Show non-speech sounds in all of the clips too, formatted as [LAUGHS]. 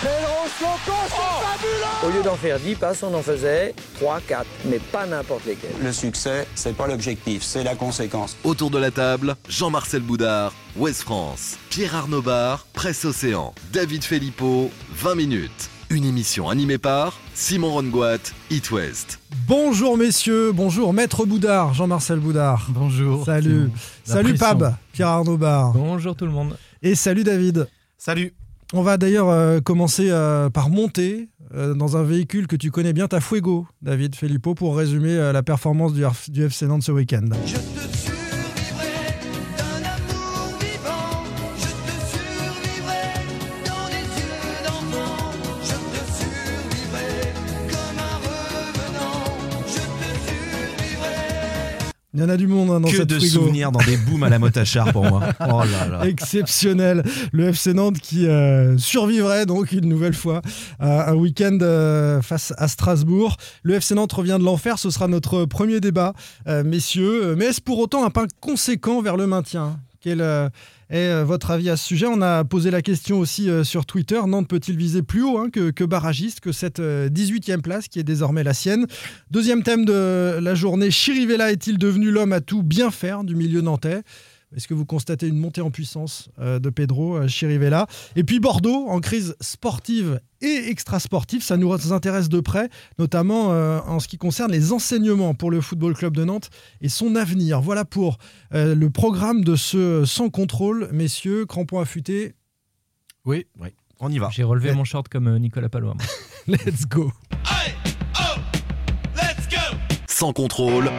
Fabuleux Au lieu d'en faire 10 passes, on en faisait 3, 4, mais pas n'importe lesquels. Le succès, c'est pas l'objectif, c'est la conséquence. Autour de la table, Jean-Marcel Boudard, Ouest France, Pierre Arnaud Bar, Presse Océan, David Filippo, 20 minutes. Une émission animée par Simon Rongoat, It West. Bonjour messieurs, bonjour Maître Boudard, Jean-Marcel Boudard. Bonjour. Salut. Salut pression. Pab, Pierre Arnaud Bar. Bonjour tout le monde. Et salut David. Salut. On va d'ailleurs euh, commencer euh, par monter euh, dans un véhicule que tu connais bien, ta Fuego, David Filippo, pour résumer la performance du, du FC Nantes ce week-end. Il y en a du monde hein, dans que cette de souvenirs dans des [LAUGHS] booms à la motachar pour moi. Oh là là. exceptionnel. Le FC Nantes qui euh, survivrait donc une nouvelle fois à un week-end euh, face à Strasbourg. Le FC Nantes revient de l'enfer, ce sera notre premier débat, euh, messieurs. Mais est-ce pour autant un pas conséquent vers le maintien? Quel euh, est euh, votre avis à ce sujet. On a posé la question aussi euh, sur Twitter. Nantes peut-il viser plus haut hein, que, que barragiste, que cette euh, 18e place qui est désormais la sienne? Deuxième thème de la journée, Chirivella est-il devenu l'homme à tout bien faire du milieu nantais? Est-ce que vous constatez une montée en puissance euh, de Pedro euh, Chirivella? Et puis Bordeaux, en crise sportive et extrasportive, ça nous intéresse de près, notamment euh, en ce qui concerne les enseignements pour le Football Club de Nantes et son avenir. Voilà pour euh, le programme de ce Sans contrôle, messieurs, crampons affûtés, Oui, oui. On y va. J'ai relevé mon short comme Nicolas Palois. moi. [LAUGHS] let's go Sans contrôle,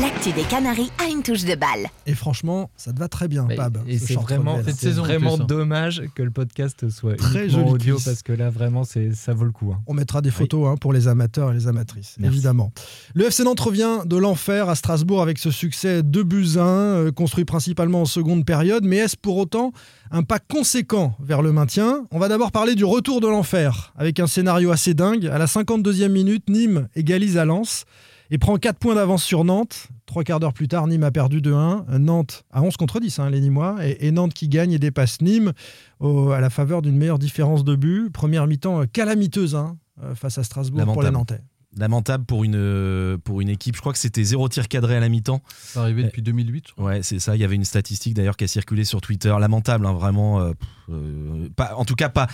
L'actu des Canaries a une touche de balle. Et franchement, ça te va très bien, Mais- Pab. et ce c'est vraiment, c'est vraiment dommage que le podcast soit Très joli audio cuisse. parce que là vraiment c'est ça vaut le coup. hein. On mettra des photos hein, pour les amateurs et les amatrices, Merci. évidemment. Le FC Nantes revient de l'enfer à Strasbourg avec ce succès de buts à un, euh, construit principalement en seconde période. Mais est-ce pour autant un pas conséquent vers le maintien? On va d'abord parler du retour de l'enfer, avec un scénario assez dingue. À la 52e minute, Nîmes égalise à Lens et prend 4 points d'avance sur Nantes. Trois quarts d'heure plus tard, Nîmes a perdu 2-1. Nantes à 11 contre 10, hein, les Nîmois. Et, et Nantes qui gagne et dépasse Nîmes au- à la faveur d'une meilleure différence de but. Première mi-temps euh, calamiteuse hein, euh, face à Strasbourg pour les Lamentable. Nantais. Lamentable pour une, euh, pour une équipe. Je crois que c'était zéro tir cadré à la mi-temps. C'est arrivé depuis 2008. Ouais, c'est ça. Il y avait une statistique d'ailleurs qui a circulé sur Twitter. Lamentable, hein, vraiment. euh, euh, pas, en tout cas, pas,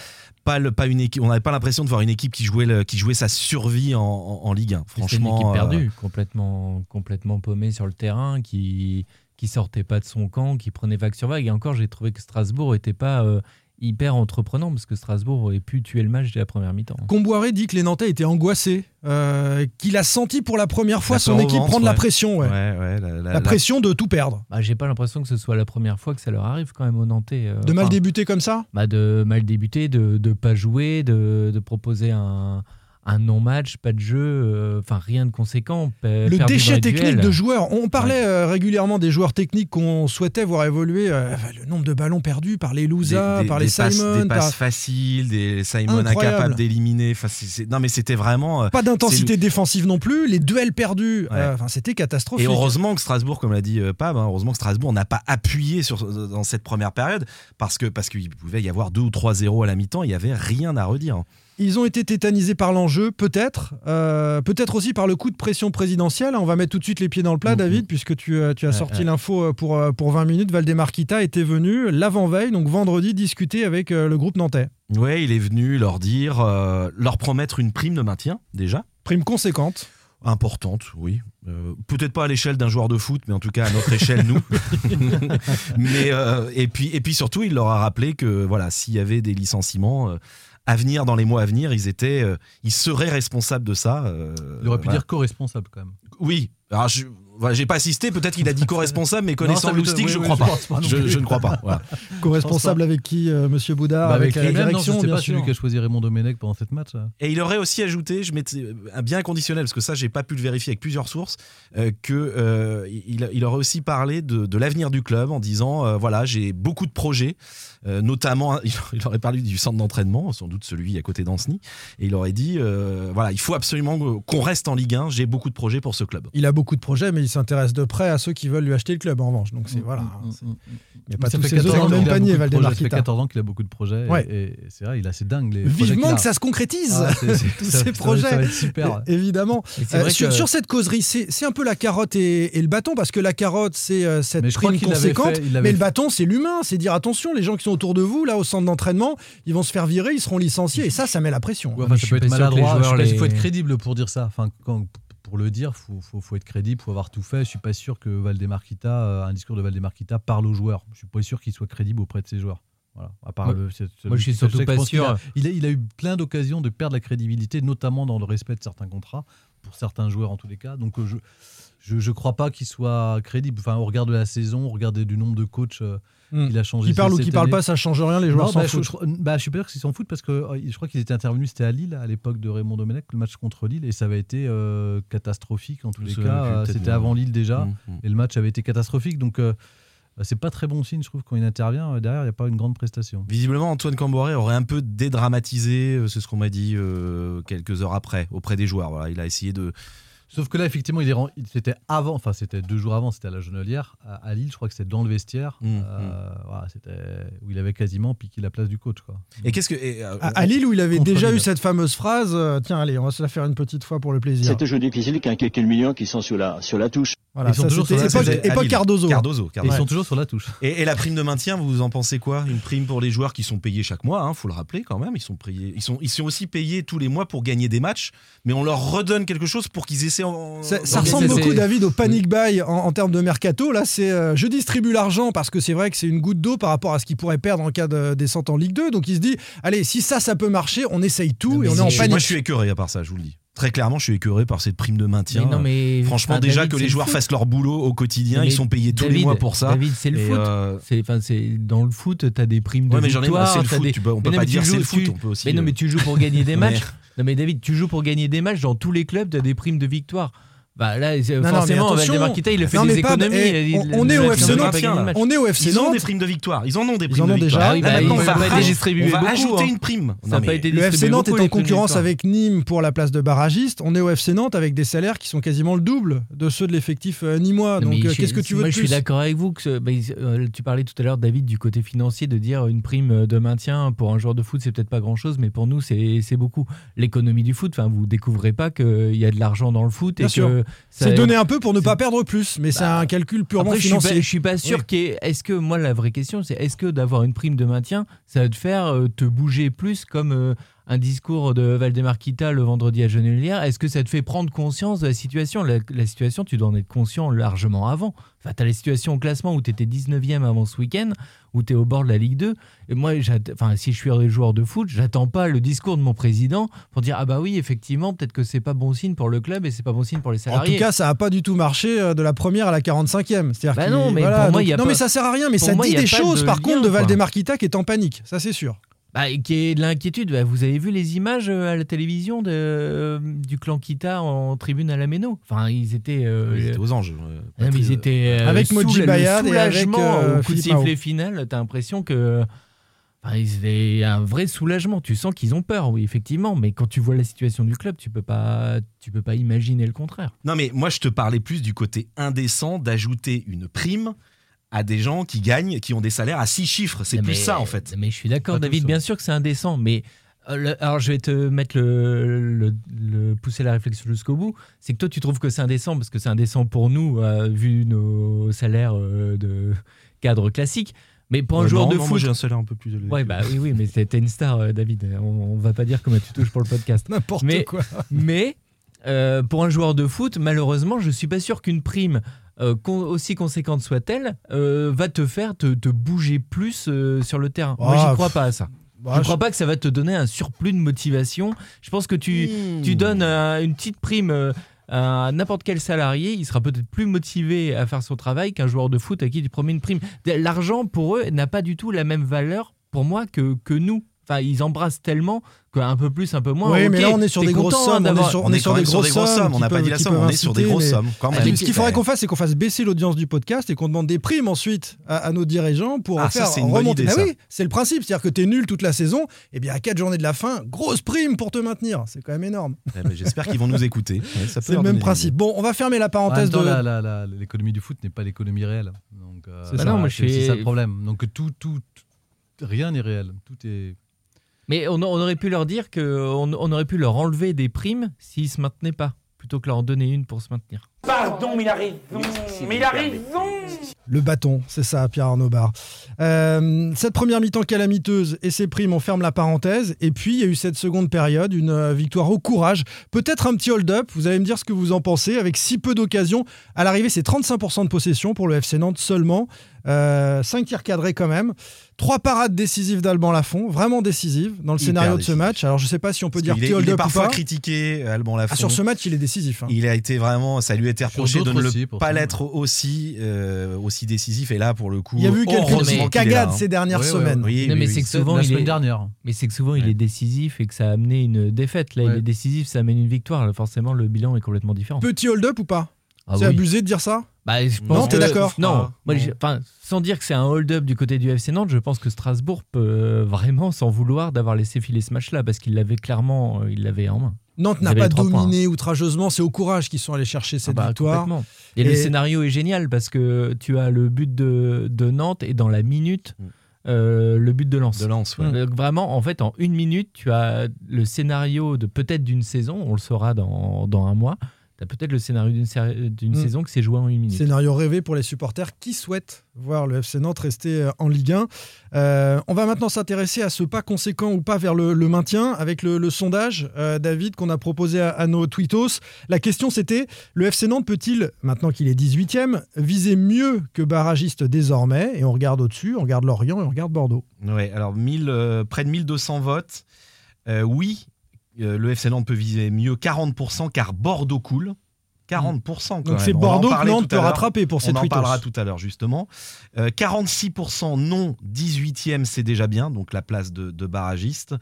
pas, le, pas une équipe. On n'avait pas l'impression de voir une équipe qui jouait, le- qui jouait sa survie en, en- en Ligue 1. C'est une Franchement. équipe euh, perdue, complètement complètement paumée sur le terrain, qui qui sortait pas de son camp, qui prenait vague sur vague. Et encore, j'ai trouvé que Strasbourg était pas euh, hyper entreprenant parce que Strasbourg aurait pu tuer le match dès la première mi-temps. Comboiré dit que les Nantais étaient angoissés, euh, qu'il a senti pour la première fois La son équipe ventre, prendre la pression. ouais. ouais, ouais, la, la- La la- pression de tout perdre. Bah, j'ai pas l'impression que ce soit la première fois que ça leur arrive quand même aux Nantais. euh, De mal enfin, débuter comme ça bah, de mal débuter, de ne pas jouer, de, de proposer un, un non-match, pas de jeu, euh, enfin rien de conséquent. Le déchet technique de joueurs. On parlait euh, régulièrement des joueurs techniques qu'on souhaitait voir évoluer. euh, le nombre de ballons perdus par les des- des- par les des passes- Simon. des passes par- faciles, des Simon Incroyable. incapables d'éliminer. Non, mais c'était vraiment. Pas d'intensité défensive non plus. Les duels perdus. Ouais. c'était catastrophique. Et heureusement que Strasbourg, comme l'a dit Pab, hein, heureusement que Strasbourg n'a pas appuyé sur, dans cette première période parce que parce qu'il pouvait y avoir 2 ou 3-0 à la mi-temps, il n'y avait rien à redire. Ils ont été tétanisés par l'enjeu, peut-être. Euh, peut-être aussi par le coup de pression présidentielle. On va mettre tout de suite les pieds dans le plat, Mhm. David, puisque tu, euh, tu as Ouais, sorti ouais. l'info euh, pour, pour 20 minutes. Valdemar Kita était venu l'avant-veille, donc vendredi, discuter avec le groupe nantais. Ouais, il est venu leur dire, euh, leur promettre une prime de maintien déjà. Prime conséquente. Importante, oui. Euh, Peut-être pas à l'échelle d'un joueur de foot, mais en tout cas à notre échelle, nous. [LAUGHS] mais euh, et puis et puis surtout, il leur a rappelé que voilà, s'il y avait des licenciements, à venir, dans les mois à venir, ils étaient, euh, ils seraient responsables de ça. euh, Il aurait pu voilà. dire co-responsable quand même. Oui. Alors, je, voilà, j'ai pas assisté. Peut-être qu'il a dit co-responsable, mais connaissant Loustic, oui, je oui, crois je pas. Je, ne crois pas. voilà. [LAUGHS] Co-responsable avec qui, euh, monsieur Boudard Bah, avec Avec, la direction, je sais bien pas, sûr. lui qui a choisi Raymond Domenech pendant cette match. là. Et il aurait aussi ajouté, je mettais un bien conditionnel, parce que ça, j'ai pas pu le vérifier avec plusieurs sources, euh, que euh, il, il aurait aussi parlé de, de l'avenir du club en disant euh, voilà, j'ai beaucoup de projets, euh, notamment, [LAUGHS] il, il aurait parlé du centre d'entraînement, sans doute celui à côté d'Ancenis, et il aurait dit euh, voilà, il faut absolument qu'on reste en Ligue 1, j'ai beaucoup de projets pour ce club. Il a beaucoup de projets, mais il s'intéresse de près à ceux qui veulent lui acheter le club en revanche. Donc c'est Mm, voilà. Il n'y a pas ça tous fait ses œufs 14 dans ans le même qu'il a panier, beaucoup de projets, Ça fait Valdemar 14 ans qu'il a beaucoup de projets. et- Ouais. Et, et c'est vrai, il a c'est dingue. Les Vivement que ça se concrétise, Ah, [LAUGHS] tous ces projets. Ça va être super. É- Évidemment. Euh, sur, que- sur cette causerie, c'est c'est un peu la carotte et, et le bâton, parce que la carotte, c'est cette prime conséquente, mais le bâton, c'est l'humain. C'est dire attention, les gens qui sont autour de vous, là, au centre d'entraînement, ils vont se faire virer, ils seront licenciés, et ça, ça met la pression. Ouais, enfin, ça peut être les maladroit. Il faut être crédible pour dire ça. Enfin, quand- pour le dire, faut, faut, faut être crédible, faut avoir tout fait. Je suis pas sûr que Valdemarquita, euh, un discours de Valdemarquita parle aux joueurs. Je suis pas sûr qu'il soit crédible auprès de ses joueurs. Voilà. À part Moi- le- c'est- moi, je suis surtout pas sûr. a- Il a, il a eu plein d'occasions de perdre la crédibilité, notamment dans le respect de certains contrats, pour certains joueurs en tous les cas. Donc euh, je je, je crois pas qu'il soit crédible. Enfin, au regard de la saison, au regard du nombre de coachs euh, Hmm. qu'il a changé. Qui parle ou qui parle pas, ça change rien, les joueurs Non, s'en bah, je, foutent. je- bah, je suis pas sûr qu'ils s'en foutent parce que euh, je crois qu'il était intervenu, c'était à Lille à l'époque de Raymond Domenech, le match contre Lille, et ça avait été euh, catastrophique en tous les cas. Euh, C'était avant Lille déjà, Mm, mm. et le match avait été catastrophique. Donc euh, c'est pas très bon signe, je trouve, quand il intervient. euh, Derrière, il n'y a pas une grande prestation. Visiblement, Antoine Camboré aurait un peu dédramatisé, c'est ce qu'on m'a dit euh, quelques heures après, auprès des joueurs. Voilà, il a essayé de. Sauf que là, effectivement, il est c'était avant, enfin c'était deux jours avant, c'était à la Genelière, à, à Lille, je crois que c'était dans le vestiaire, Mm, euh, voilà, c'était où il avait quasiment piqué la place du coach. Quoi. Et qu'est-ce que. et, euh, À, à Lille, où il avait déjà eu cette fameuse phrase euh, Tiens, allez, on va se la faire une petite fois pour le plaisir. C'est toujours difficile quand quelques millions qui sont sur la, sur la touche. Voilà, Ils sont ça, toujours sur la- époque, époque Lille. Cardozo. Cardozo. Cardozo. ils sont toujours sur la touche. Et, et la prime de maintien, vous en pensez quoi? Une prime pour les joueurs qui sont payés chaque mois, hein, faut le rappeler quand même. Ils sont, payés, ils, sont, ils sont aussi payés tous les mois pour gagner des matchs, mais on leur redonne quelque chose pour qu'ils essaient en. Ça, ressemble beaucoup, David, au panic buy en, en termes de mercato. Là, c'est euh, je distribue l'argent parce que c'est vrai que c'est une goutte d'eau par rapport à ce qu'il pourrait perdre en cas de descente en Ligue 2. Donc il se dit allez, si ça, ça peut marcher, on essaye tout et mais on est en panique. Moi, je suis écœuré à part ça, je vous le dis. Très clairement, je suis écœuré par cette prime de maintien. Mais non, mais- Franchement, déjà David, que les le joueurs foot. fassent leur boulot au quotidien, Mais ils sont payés tous les mois pour ça. David, c'est le Et, foot. euh, C'est, dans le foot, t'as des primes de Ouais, mais ai foot, des- peux- on Mais peut non, pas dire c'est le foot, tu- on peut aussi, Mais non, euh, mais tu joues pour gagner des Mais- [LAUGHS] matchs. Non, mais David, tu joues pour gagner des matchs dans tous les clubs, t'as des primes de victoire. Bah là, c'est- Non, non, mais forcément, attention. Valdemar Kita, il a fait Non, des mais pas- économies. eh, il- on- il- on est au a FC Nantes. On est au FC Ils ont Nantes. des primes de victoire. Ils en ont des Ils primes en de ont déjà. victoire. Ah oui, Là, bah, maintenant, ils on ont va pas distribués On va beaucoup, ajouter hein. une prime. Pas été Le FC Nantes beaucoup, est en concurrence avec Nîmes pour la place de barragiste. On est au FC Nantes avec des salaires qui sont quasiment le double de ceux de l'effectif euh, nîmois. Non, Donc mais euh, qu'est-ce que tu veux Moi, je suis d'accord avec vous. Que bah, ils- euh, tu parlais tout à l'heure, David, du côté financier, de dire une prime de maintien pour un joueur de foot, c'est peut-être pas grand-chose, mais pour nous, c'est c'est beaucoup. L'économie du foot, enfin, vous découvrez pas qu'il y a de l'argent dans le foot. Et que C'est donner un peu pour ne pas perdre plus, mais c'est Bah, un calcul purement Après, je suis, pas, financier. je suis pas sûr Oui. Est-ce que, moi, la vraie question, c'est est-ce que d'avoir une prime de maintien, ça va te faire euh, te bouger plus comme euh, un discours de Valdemar Kita le vendredi à Genelière Est-ce que ça te fait prendre conscience de la situation? La, la situation, tu dois en être conscient largement avant. Enfin, tu as la situation au classement où tu étais 19e avant ce week-end, où tu es au bord de la Ligue 2. Et moi, enfin, si je suis un joueur de foot, j'attends pas le discours de mon président pour dire Ah bah oui, effectivement, peut-être que c'est pas bon signe pour le club et c'est pas bon signe pour les En salariés. tout cas, ça n'a pas du tout marché euh, de la première à la 45e. C'est-à-dire Bah non, mais voilà, pour donc- y a non, pas- mais ça sert à rien. Mais ça moi, dit a des choses, de par lien, contre, de. Valdemar Kita qui est en panique. Ça, c'est sûr. Bah, qui est de l'inquiétude. Bah, vous avez vu les images euh, à la télévision de, euh, du clan Kita en tribune à la Méno? Enfin, ils étaient. euh, Ils étaient aux anges. euh, ah, mais ils étaient euh, Avec sous Moji le Bayad et avec, soulagement euh, au coup de sifflet final. T'as l'impression que. Enfin, ils étaient un vrai soulagement. Tu sens qu'ils ont peur, oui, effectivement. Mais quand tu vois la situation du club, tu peux pas, tu peux pas imaginer le contraire. Non, mais moi, je te parlais plus du côté indécent d'ajouter une prime à des gens qui gagnent, qui ont des salaires à six chiffres. C'est plus mais- ça, en fait. Mais je suis d'accord, David. Bien sûr que c'est indécent, mais euh, alors je vais te mettre le, le- le- pousser la réflexion jusqu'au bout. C'est que toi, tu trouves que c'est indécent parce que c'est indécent pour nous, euh, vu nos salaires euh, de cadre classique. Mais pour un Euh, joueur non, de non, moi, foot. j'ai un salaire un peu plus élevé. Ouais, bah oui, oui, mais t'es une star, euh, David. On, on va pas dire comment tu touches pour le podcast. [LAUGHS] N'importe Mais- quoi. Mais euh, pour un joueur de foot, malheureusement, je suis pas sûr qu'une prime euh, aussi conséquente soit-elle euh, va te faire te, te bouger plus euh, sur le terrain. Moi, Ah, j'y crois pas à ça. Bah, je ne crois pas que ça va te donner un surplus de motivation. Je pense que tu, tu donnes une petite prime à n'importe quel salarié, il sera peut-être plus motivé à faire son travail qu'un joueur de foot à qui tu promets une prime. L'argent, pour eux, n'a pas du tout la même valeur, pour moi, que, que nous. Enfin, ils embrassent tellement qu'un peu plus, un peu moins. Oui, mais là, on est sur des grosses sommes. On est sur, On est sur quand des grosses des grosses sommes, on n'a pas dit la somme, on est sur des grosses sommes, quand même. Eh, Ce qu'il faudrait qu'on fasse, c'est qu'on fasse baisser l'audience du podcast et qu'on demande des primes ensuite à, à nos dirigeants pour Ah, ça, faire c'est une bonne remonter. idée, Ah ça. oui, c'est le principe. C'est-à-dire que tu es nul toute la saison, et bien à 4 journées de la fin, grosse prime pour te maintenir. C'est quand même énorme. Eh ben, J'espère qu'ils vont nous écouter. [LAUGHS] Ouais, ça C'est le même principe. Bon, on va fermer la En parenthèse de. l'économie du foot n'est pas l'économie réelle. Euh, C'est Bah c'est ça le problème. Donc tout- rien n'est réel. Tout est. Mais on, on aurait pu leur dire qu'on on aurait pu leur enlever des primes s'ils se maintenaient pas, plutôt que leur en donner une pour se maintenir. Pardon, mais il a raison. Mais il a raison. Le bâton, c'est ça, Pierre Arnaud Barre. Euh, cette première mi-temps calamiteuse et ses primes, on ferme la parenthèse. Et puis, il y a eu cette seconde période, une euh, victoire au courage. Peut-être un petit hold-up, vous allez me dire ce que vous en pensez, avec si peu d'occasions. À l'arrivée, c'est 35% de possession pour le FC Nantes seulement. 5 tirs cadrés quand même. Trois parades décisives d'Alban Lafont, vraiment décisives dans le Hyper scénario de ce match. Alors, je ne sais pas si on peut dire Il est, il est parfois pas. critiqué, Alban Lafont. Ah, sur ce match, il est décisif. hein. Il a été vraiment, ça lui a été reproché de ne aussi, pas l'être aussi, euh, aussi décisif. Et là, pour le coup, Il y a eu quelques cagades hein. ces dernières Ouais, ouais, semaines. Oui, Non, oui, mais oui. c'est que souvent, la il semaine est- dernière. Mais c'est que souvent il est décisif et que ça a amené une défaite. Là, Ouais. il est décisif, ça amène une victoire. Forcément, le bilan est complètement différent. Petit hold-up ou pas? Ah C'est oui. abusé de dire ça Bah, je Non, t'es que- d'accord Non, Ah, moi, non. j'ai- enfin, sans dire que c'est un hold-up du côté du FC Nantes, je pense que Strasbourg peut euh, vraiment s'en vouloir d'avoir laissé filer ce match-là parce qu'il l'avait clairement, euh, il l'avait en main. Nantes Ils n'a avaient pas les trois points. dominé outrageusement, c'est au courage qu'ils sont allés chercher cette Ah bah, victoire. complètement. Et, le Et- scénario est génial parce que tu as le but de, de Nantes et dans la minute, Mm. euh, le but de Lens. De Lens, ouais. Donc vraiment, en fait, en une minute, tu as le scénario de peut-être d'une saison, on le saura dans, dans un mois. Tu as peut-être le scénario d'une d'une Mm. saison qui s'est joué en une minute. Scénario rêvé pour les supporters qui souhaitent voir le FC Nantes rester euh, en Ligue 1. Euh, on va maintenant s'intéresser à ce pas conséquent ou pas vers le, le maintien avec le, le sondage, euh, David, qu'on a proposé à, à nos tweetos. La question c'était, le FC Nantes peut-il, maintenant qu'il est 18e, viser mieux que barragiste désormais? Et on regarde au-dessus, on regarde Lorient et on regarde Bordeaux. Ouais, alors 1000, euh, près de 1200 votes. Euh, oui, euh, le FC Nantes peut viser mieux 40% car Bordeaux coule. 40% quand Donc c'est Bordeaux que Nantes peut rattraper pour ces On en parlera tout à l'heure justement. Euh, 46% non, 18e c'est déjà bien, donc la place de, de barragiste.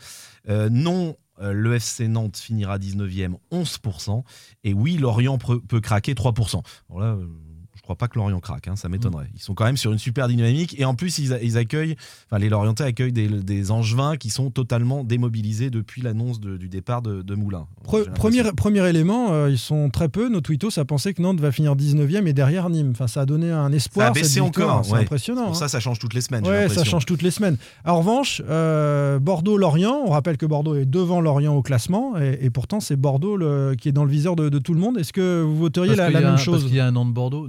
Euh, non, euh, le FC Nantes finira 19e, 11%. Et oui, Lorient peut, peut craquer 3%. Alors là, euh, je crois pas que Lorient craque, hein, ça m'étonnerait. Ils sont quand même sur une super dynamique. Et en plus, ils, accueillent, enfin les Lorientais accueillent des, des Angevins qui sont totalement démobilisés depuis l'annonce de- du départ de, de Moulin. Pre- premier, premier élément, euh, ils sont très peu. Nos tweetos, ça pensait que Nantes va finir 19e et derrière Nîmes. Enfin, ça a donné un Ça espoir. a baissé victoire. encore. C'est ouais. impressionnant. Pour hein. ça, ça change toutes les semaines. Ouais, ça change toutes les semaines. En revanche, euh, Bordeaux-Lorient, on rappelle que Bordeaux est devant Lorient au classement, et, et pourtant c'est Bordeaux le- qui est dans le viseur de, de tout le monde. Est-ce que vous voteriez Parce la, a même un- chose? Parce qu'il y a un an de Bordeaux.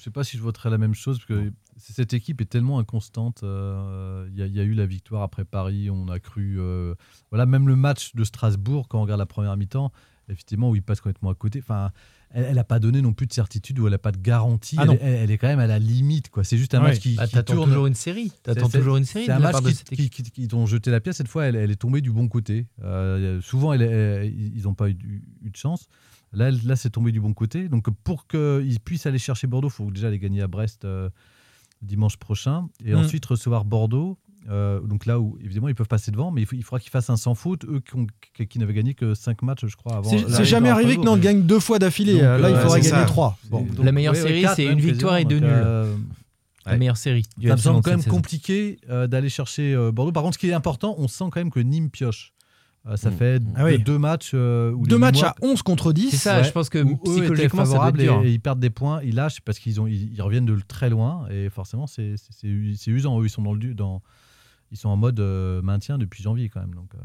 Je sais pas si je voterais la même chose parce que cette équipe est tellement inconstante. euh, Il y, a- il y a eu la victoire après Paris, on a cru. euh, voilà, même le match de Strasbourg, quand on regarde la première mi-temps, effectivement, où il passe complètement à côté. Enfin, elle n'a pas donné non plus de certitude ou elle n'a pas de garantie. Ah elle, est, elle est quand même à la limite. quoi. C'est juste un Ouais. match qui, Bah, qui t'attends tourne. toujours une série. T'attends toujours une série C'est un match qui, cette qui, qui- qui t'ont jeté la pièce. Cette fois, elle, elle est tombée du bon côté. Euh, souvent, ils n'ont pas eu, eu de chance. Là, c'est tombé du bon côté. Donc, pour qu'ils puissent aller chercher Bordeaux, il faut déjà aller gagner à Brest euh, dimanche prochain. Et Mm. ensuite recevoir Bordeaux. Euh, donc là où, évidemment, ils peuvent passer devant, mais il, faut- il faudra qu'ils fassent un sans faute. Eux qui, ont- qui- qui n'avaient gagné que 5 matchs, je crois, avant. C'est jamais arrivé que. Nantes gagne deux fois d'affilée. Donc, Là, il euh, faudrait c'est gagner ça. trois. Bon, Bon. donc, La meilleure ouais, série, c'est une victoire et deux nuls. euh, La meilleure série. du ça me semble quand même saison. compliqué euh, d'aller chercher euh, Bordeaux. Par contre, ce qui est important, on sent quand même que Nîmes pioche. Euh, ça Mm. fait Ah oui. deux, deux matchs. euh, où Deux matchs à 11 contre 10. C'est ça, Ouais. je pense que psychologiquement, ça doit être favorables dur. et, et ils perdent des points, ils lâchent parce qu'ils ont, ils, ils reviennent de très loin et forcément c'est usant. Eux, ils sont dans le dans, ils sont en mode euh, maintien depuis janvier quand même. Donc, euh,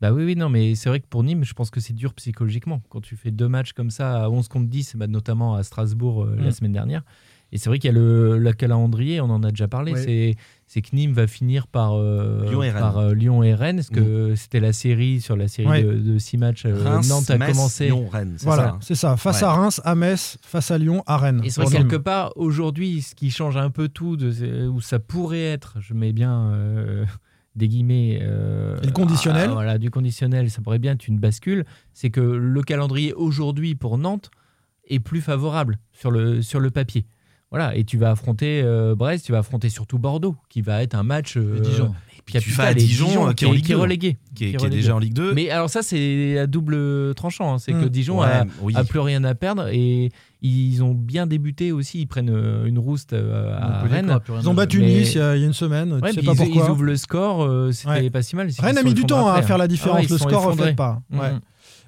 Bah oui, oui, non, mais c'est vrai que pour Nîmes, je pense que c'est dur psychologiquement. Quand tu fais deux matchs comme ça à 11 contre 10, bah, notamment à Strasbourg euh, la Mm. semaine dernière. Et c'est vrai qu'il y a le, le calendrier, on en a déjà parlé. Ouais. C'est, c'est que Nîmes va finir par, euh, Lyon et Rennes. par euh, Lyon et Rennes. Parce que c'était la série, sur la série Ouais. de, de six matchs, euh, Reims, Nantes a Metz, commencé. Lyon, Rennes, c'est Voilà, ça, hein. c'est ça. Face Ouais. à Reims, à Metz, face à Lyon, à Rennes. Et c'est vrai quelque part, aujourd'hui, ce qui change un peu tout, de, où ça pourrait être, je mets bien euh, des guillemets. euh, le conditionnel ah, Voilà, du conditionnel, ça pourrait bien être une bascule. C'est que le calendrier aujourd'hui pour Nantes est plus favorable sur le, sur le papier. Voilà, et tu vas affronter euh, Brest, tu vas affronter surtout Bordeaux, qui va être un match. euh, Dijon. Et puis tu fais Dijon, euh, qui est en Ligue qui est 2, relégué. qui est- qui est relégué. déjà en Ligue 2. Mais alors ça, c'est à double tranchant. hein. C'est que Mm. Dijon Ouais, a, oui. a plus rien à perdre et ils ont bien débuté aussi. Ils prennent euh, une rouste à Rennes. Ils ont battu Nice il y, a, il y a une semaine. Ouais, tu sais pas ils, pourquoi. ils ouvrent le score, euh, c'était Ouais. pas si mal. C'est Rennes a mis du temps effondrés à faire hein. la Ah différence. ouais, ils le score reflète effondrés. pas.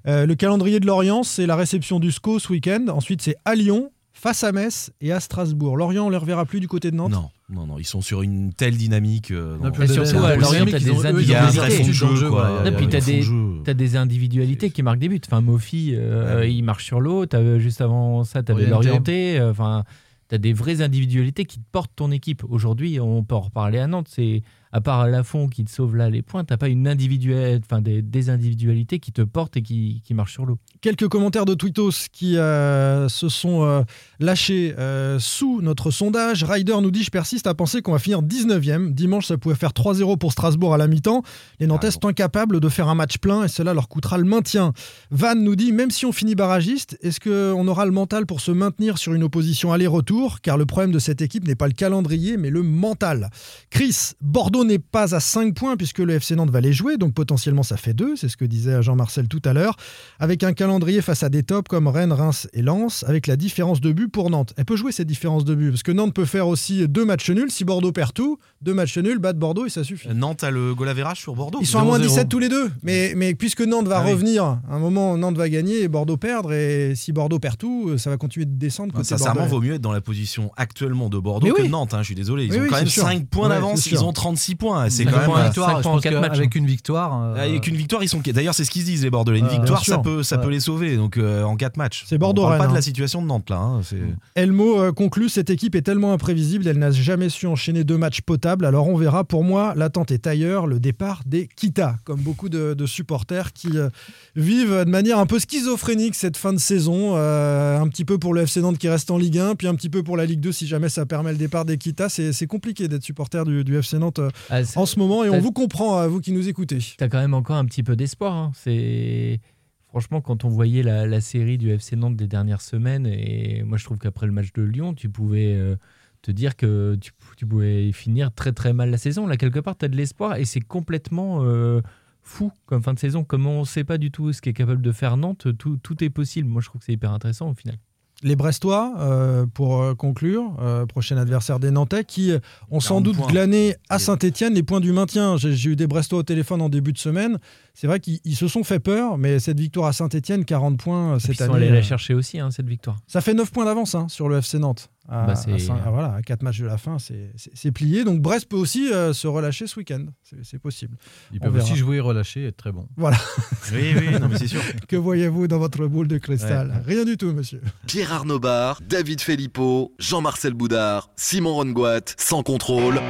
Euh, le calendrier de Lorient, c'est la réception du SCO ce week-end. Ensuite, c'est à Lyon, face à Metz et à Strasbourg. Lorient, on les reverra plus du côté de Nantes. Non, non, non, ils sont sur une telle dynamique. euh, non. Et surtout, à Lorient, t'as des individualités. puis t'as des individualités qui marquent des buts. Enfin, Mofi, euh, Ouais. il marche sur l'eau. T'as- Juste avant ça, t'avais Orienté. l'orienté. euh, Enfin, t'as des vraies individualités qui te portent ton équipe. Aujourd'hui, on peut en reparler à Nantes. C'est à part Lafont qui te sauve là les points, t'as pas une individuelle, enfin des, des individualités qui te portent et qui, qui marchent sur l'eau. Quelques commentaires de Twittos qui euh, se sont euh, lâchés euh, sous notre sondage. Ryder nous dit Je persiste à penser qu'on va finir 19e. Dimanche, ça pouvait faire 3-0 pour Strasbourg à la mi-temps. Les Nantais sont incapables de faire un match plein et cela leur coûtera le maintien. Van nous dit Même si on finit barragiste, est-ce qu'on aura le mental pour se maintenir sur une opposition aller-retour? Car le problème de cette équipe n'est pas le calendrier, mais le mental. Chris, Bordeaux n'est pas à 5 points puisque le FC Nantes va les jouer, donc potentiellement ça fait 2, c'est ce que disait Jean-Marcel tout à l'heure, avec un calendrier face à des tops comme Rennes, Reims et Lens, avec la différence de but pour Nantes. Elle peut jouer cette différence de but, parce que Nantes peut faire aussi deux matchs nuls, si Bordeaux perd tout, deux matchs nuls, battre Bordeaux et ça suffit. Nantes a le goal average sur Bordeaux. Ils sont à moins 0-0. 17 tous les deux, mais, mais puisque Nantes va Ah revenir, à un moment Nantes va gagner et Bordeaux perdre, et si Bordeaux perd tout, ça va continuer de descendre côté Sincèrement, bordelais. vaut mieux être dans la position actuellement de Bordeaux Mais que oui. de Nantes. hein, je suis désolé. Ils ont oui, quand même sûr. 5 points Ouais, d'avance. Ils ont 36 points. C'est Cinq quand même. points, euh, victoire, je pense matchs, qu'avec une victoire. euh, Avec une victoire, ils sont. D'ailleurs, c'est ce qu'ils se disent les Bordelais. Une victoire, ça peut, ça peut les sauver. Donc euh, en 4 matchs. C'est Bordeaux, On parle pas Rennes, de la hein. situation de Nantes là. hein, c'est- Elmo euh, conclut cette équipe est tellement imprévisible, elle n'a jamais su enchaîner deux matchs potables. Alors on verra. Pour moi, l'attente est ailleurs, le départ des Kita, comme beaucoup de, de supporters qui euh, vivent de manière un peu schizophrénique cette fin de saison. Euh, un petit peu pour le FC Nantes qui reste en Ligue 1, puis un petit peu pour la Ligue 2 si jamais ça permet le départ des Kita. C'est c'est compliqué d'être supporter du, du FC Nantes euh, Ah, en ce moment et on vous comprend, à vous qui nous écoutez. T'as quand même encore un petit peu d'espoir. hein. C'est franchement quand on voyait la, la série du FC Nantes des dernières semaines et moi je trouve qu'après le match de Lyon, tu pouvais euh, te dire que tu, tu pouvais finir très très mal la saison. Là quelque part, tu as de l'espoir et c'est complètement euh, fou comme fin de saison. Comme on ne sait pas du tout ce qu'est capable de faire Nantes, tout, tout est possible. Moi je trouve que c'est hyper intéressant au final. Les Brestois, euh, pour euh, conclure, euh, prochain adversaire des Nantais, qui ont sans 40 doute points. glané à Saint-Etienne les points du maintien. J'ai eu des Brestois au téléphone en début de semaine. C'est vrai qu'ils ils se sont fait peur, mais cette victoire à Saint-Etienne, 40 points cette ils sont année. allés la euh, chercher aussi hein, cette victoire. ça fait 9 points d'avance hein, sur le FC Nantes. À, Bah, c'est- à voilà, à 4 matchs de la fin, c'est- c'est c'est plié. Donc Brest peut aussi euh, se relâcher ce week-end. C'est c'est possible. Ils peuvent aussi jouer, relâcher et être très bons. Voilà. [LAUGHS] Oui, oui, non, mais c'est sûr. [LAUGHS] que voyez-vous dans votre boule de cristal Rien du tout, monsieur. Pierre Arnaud Bar, David Filippo, Jean-Marcel Boudard, Simon Rongoat, sans contrôle.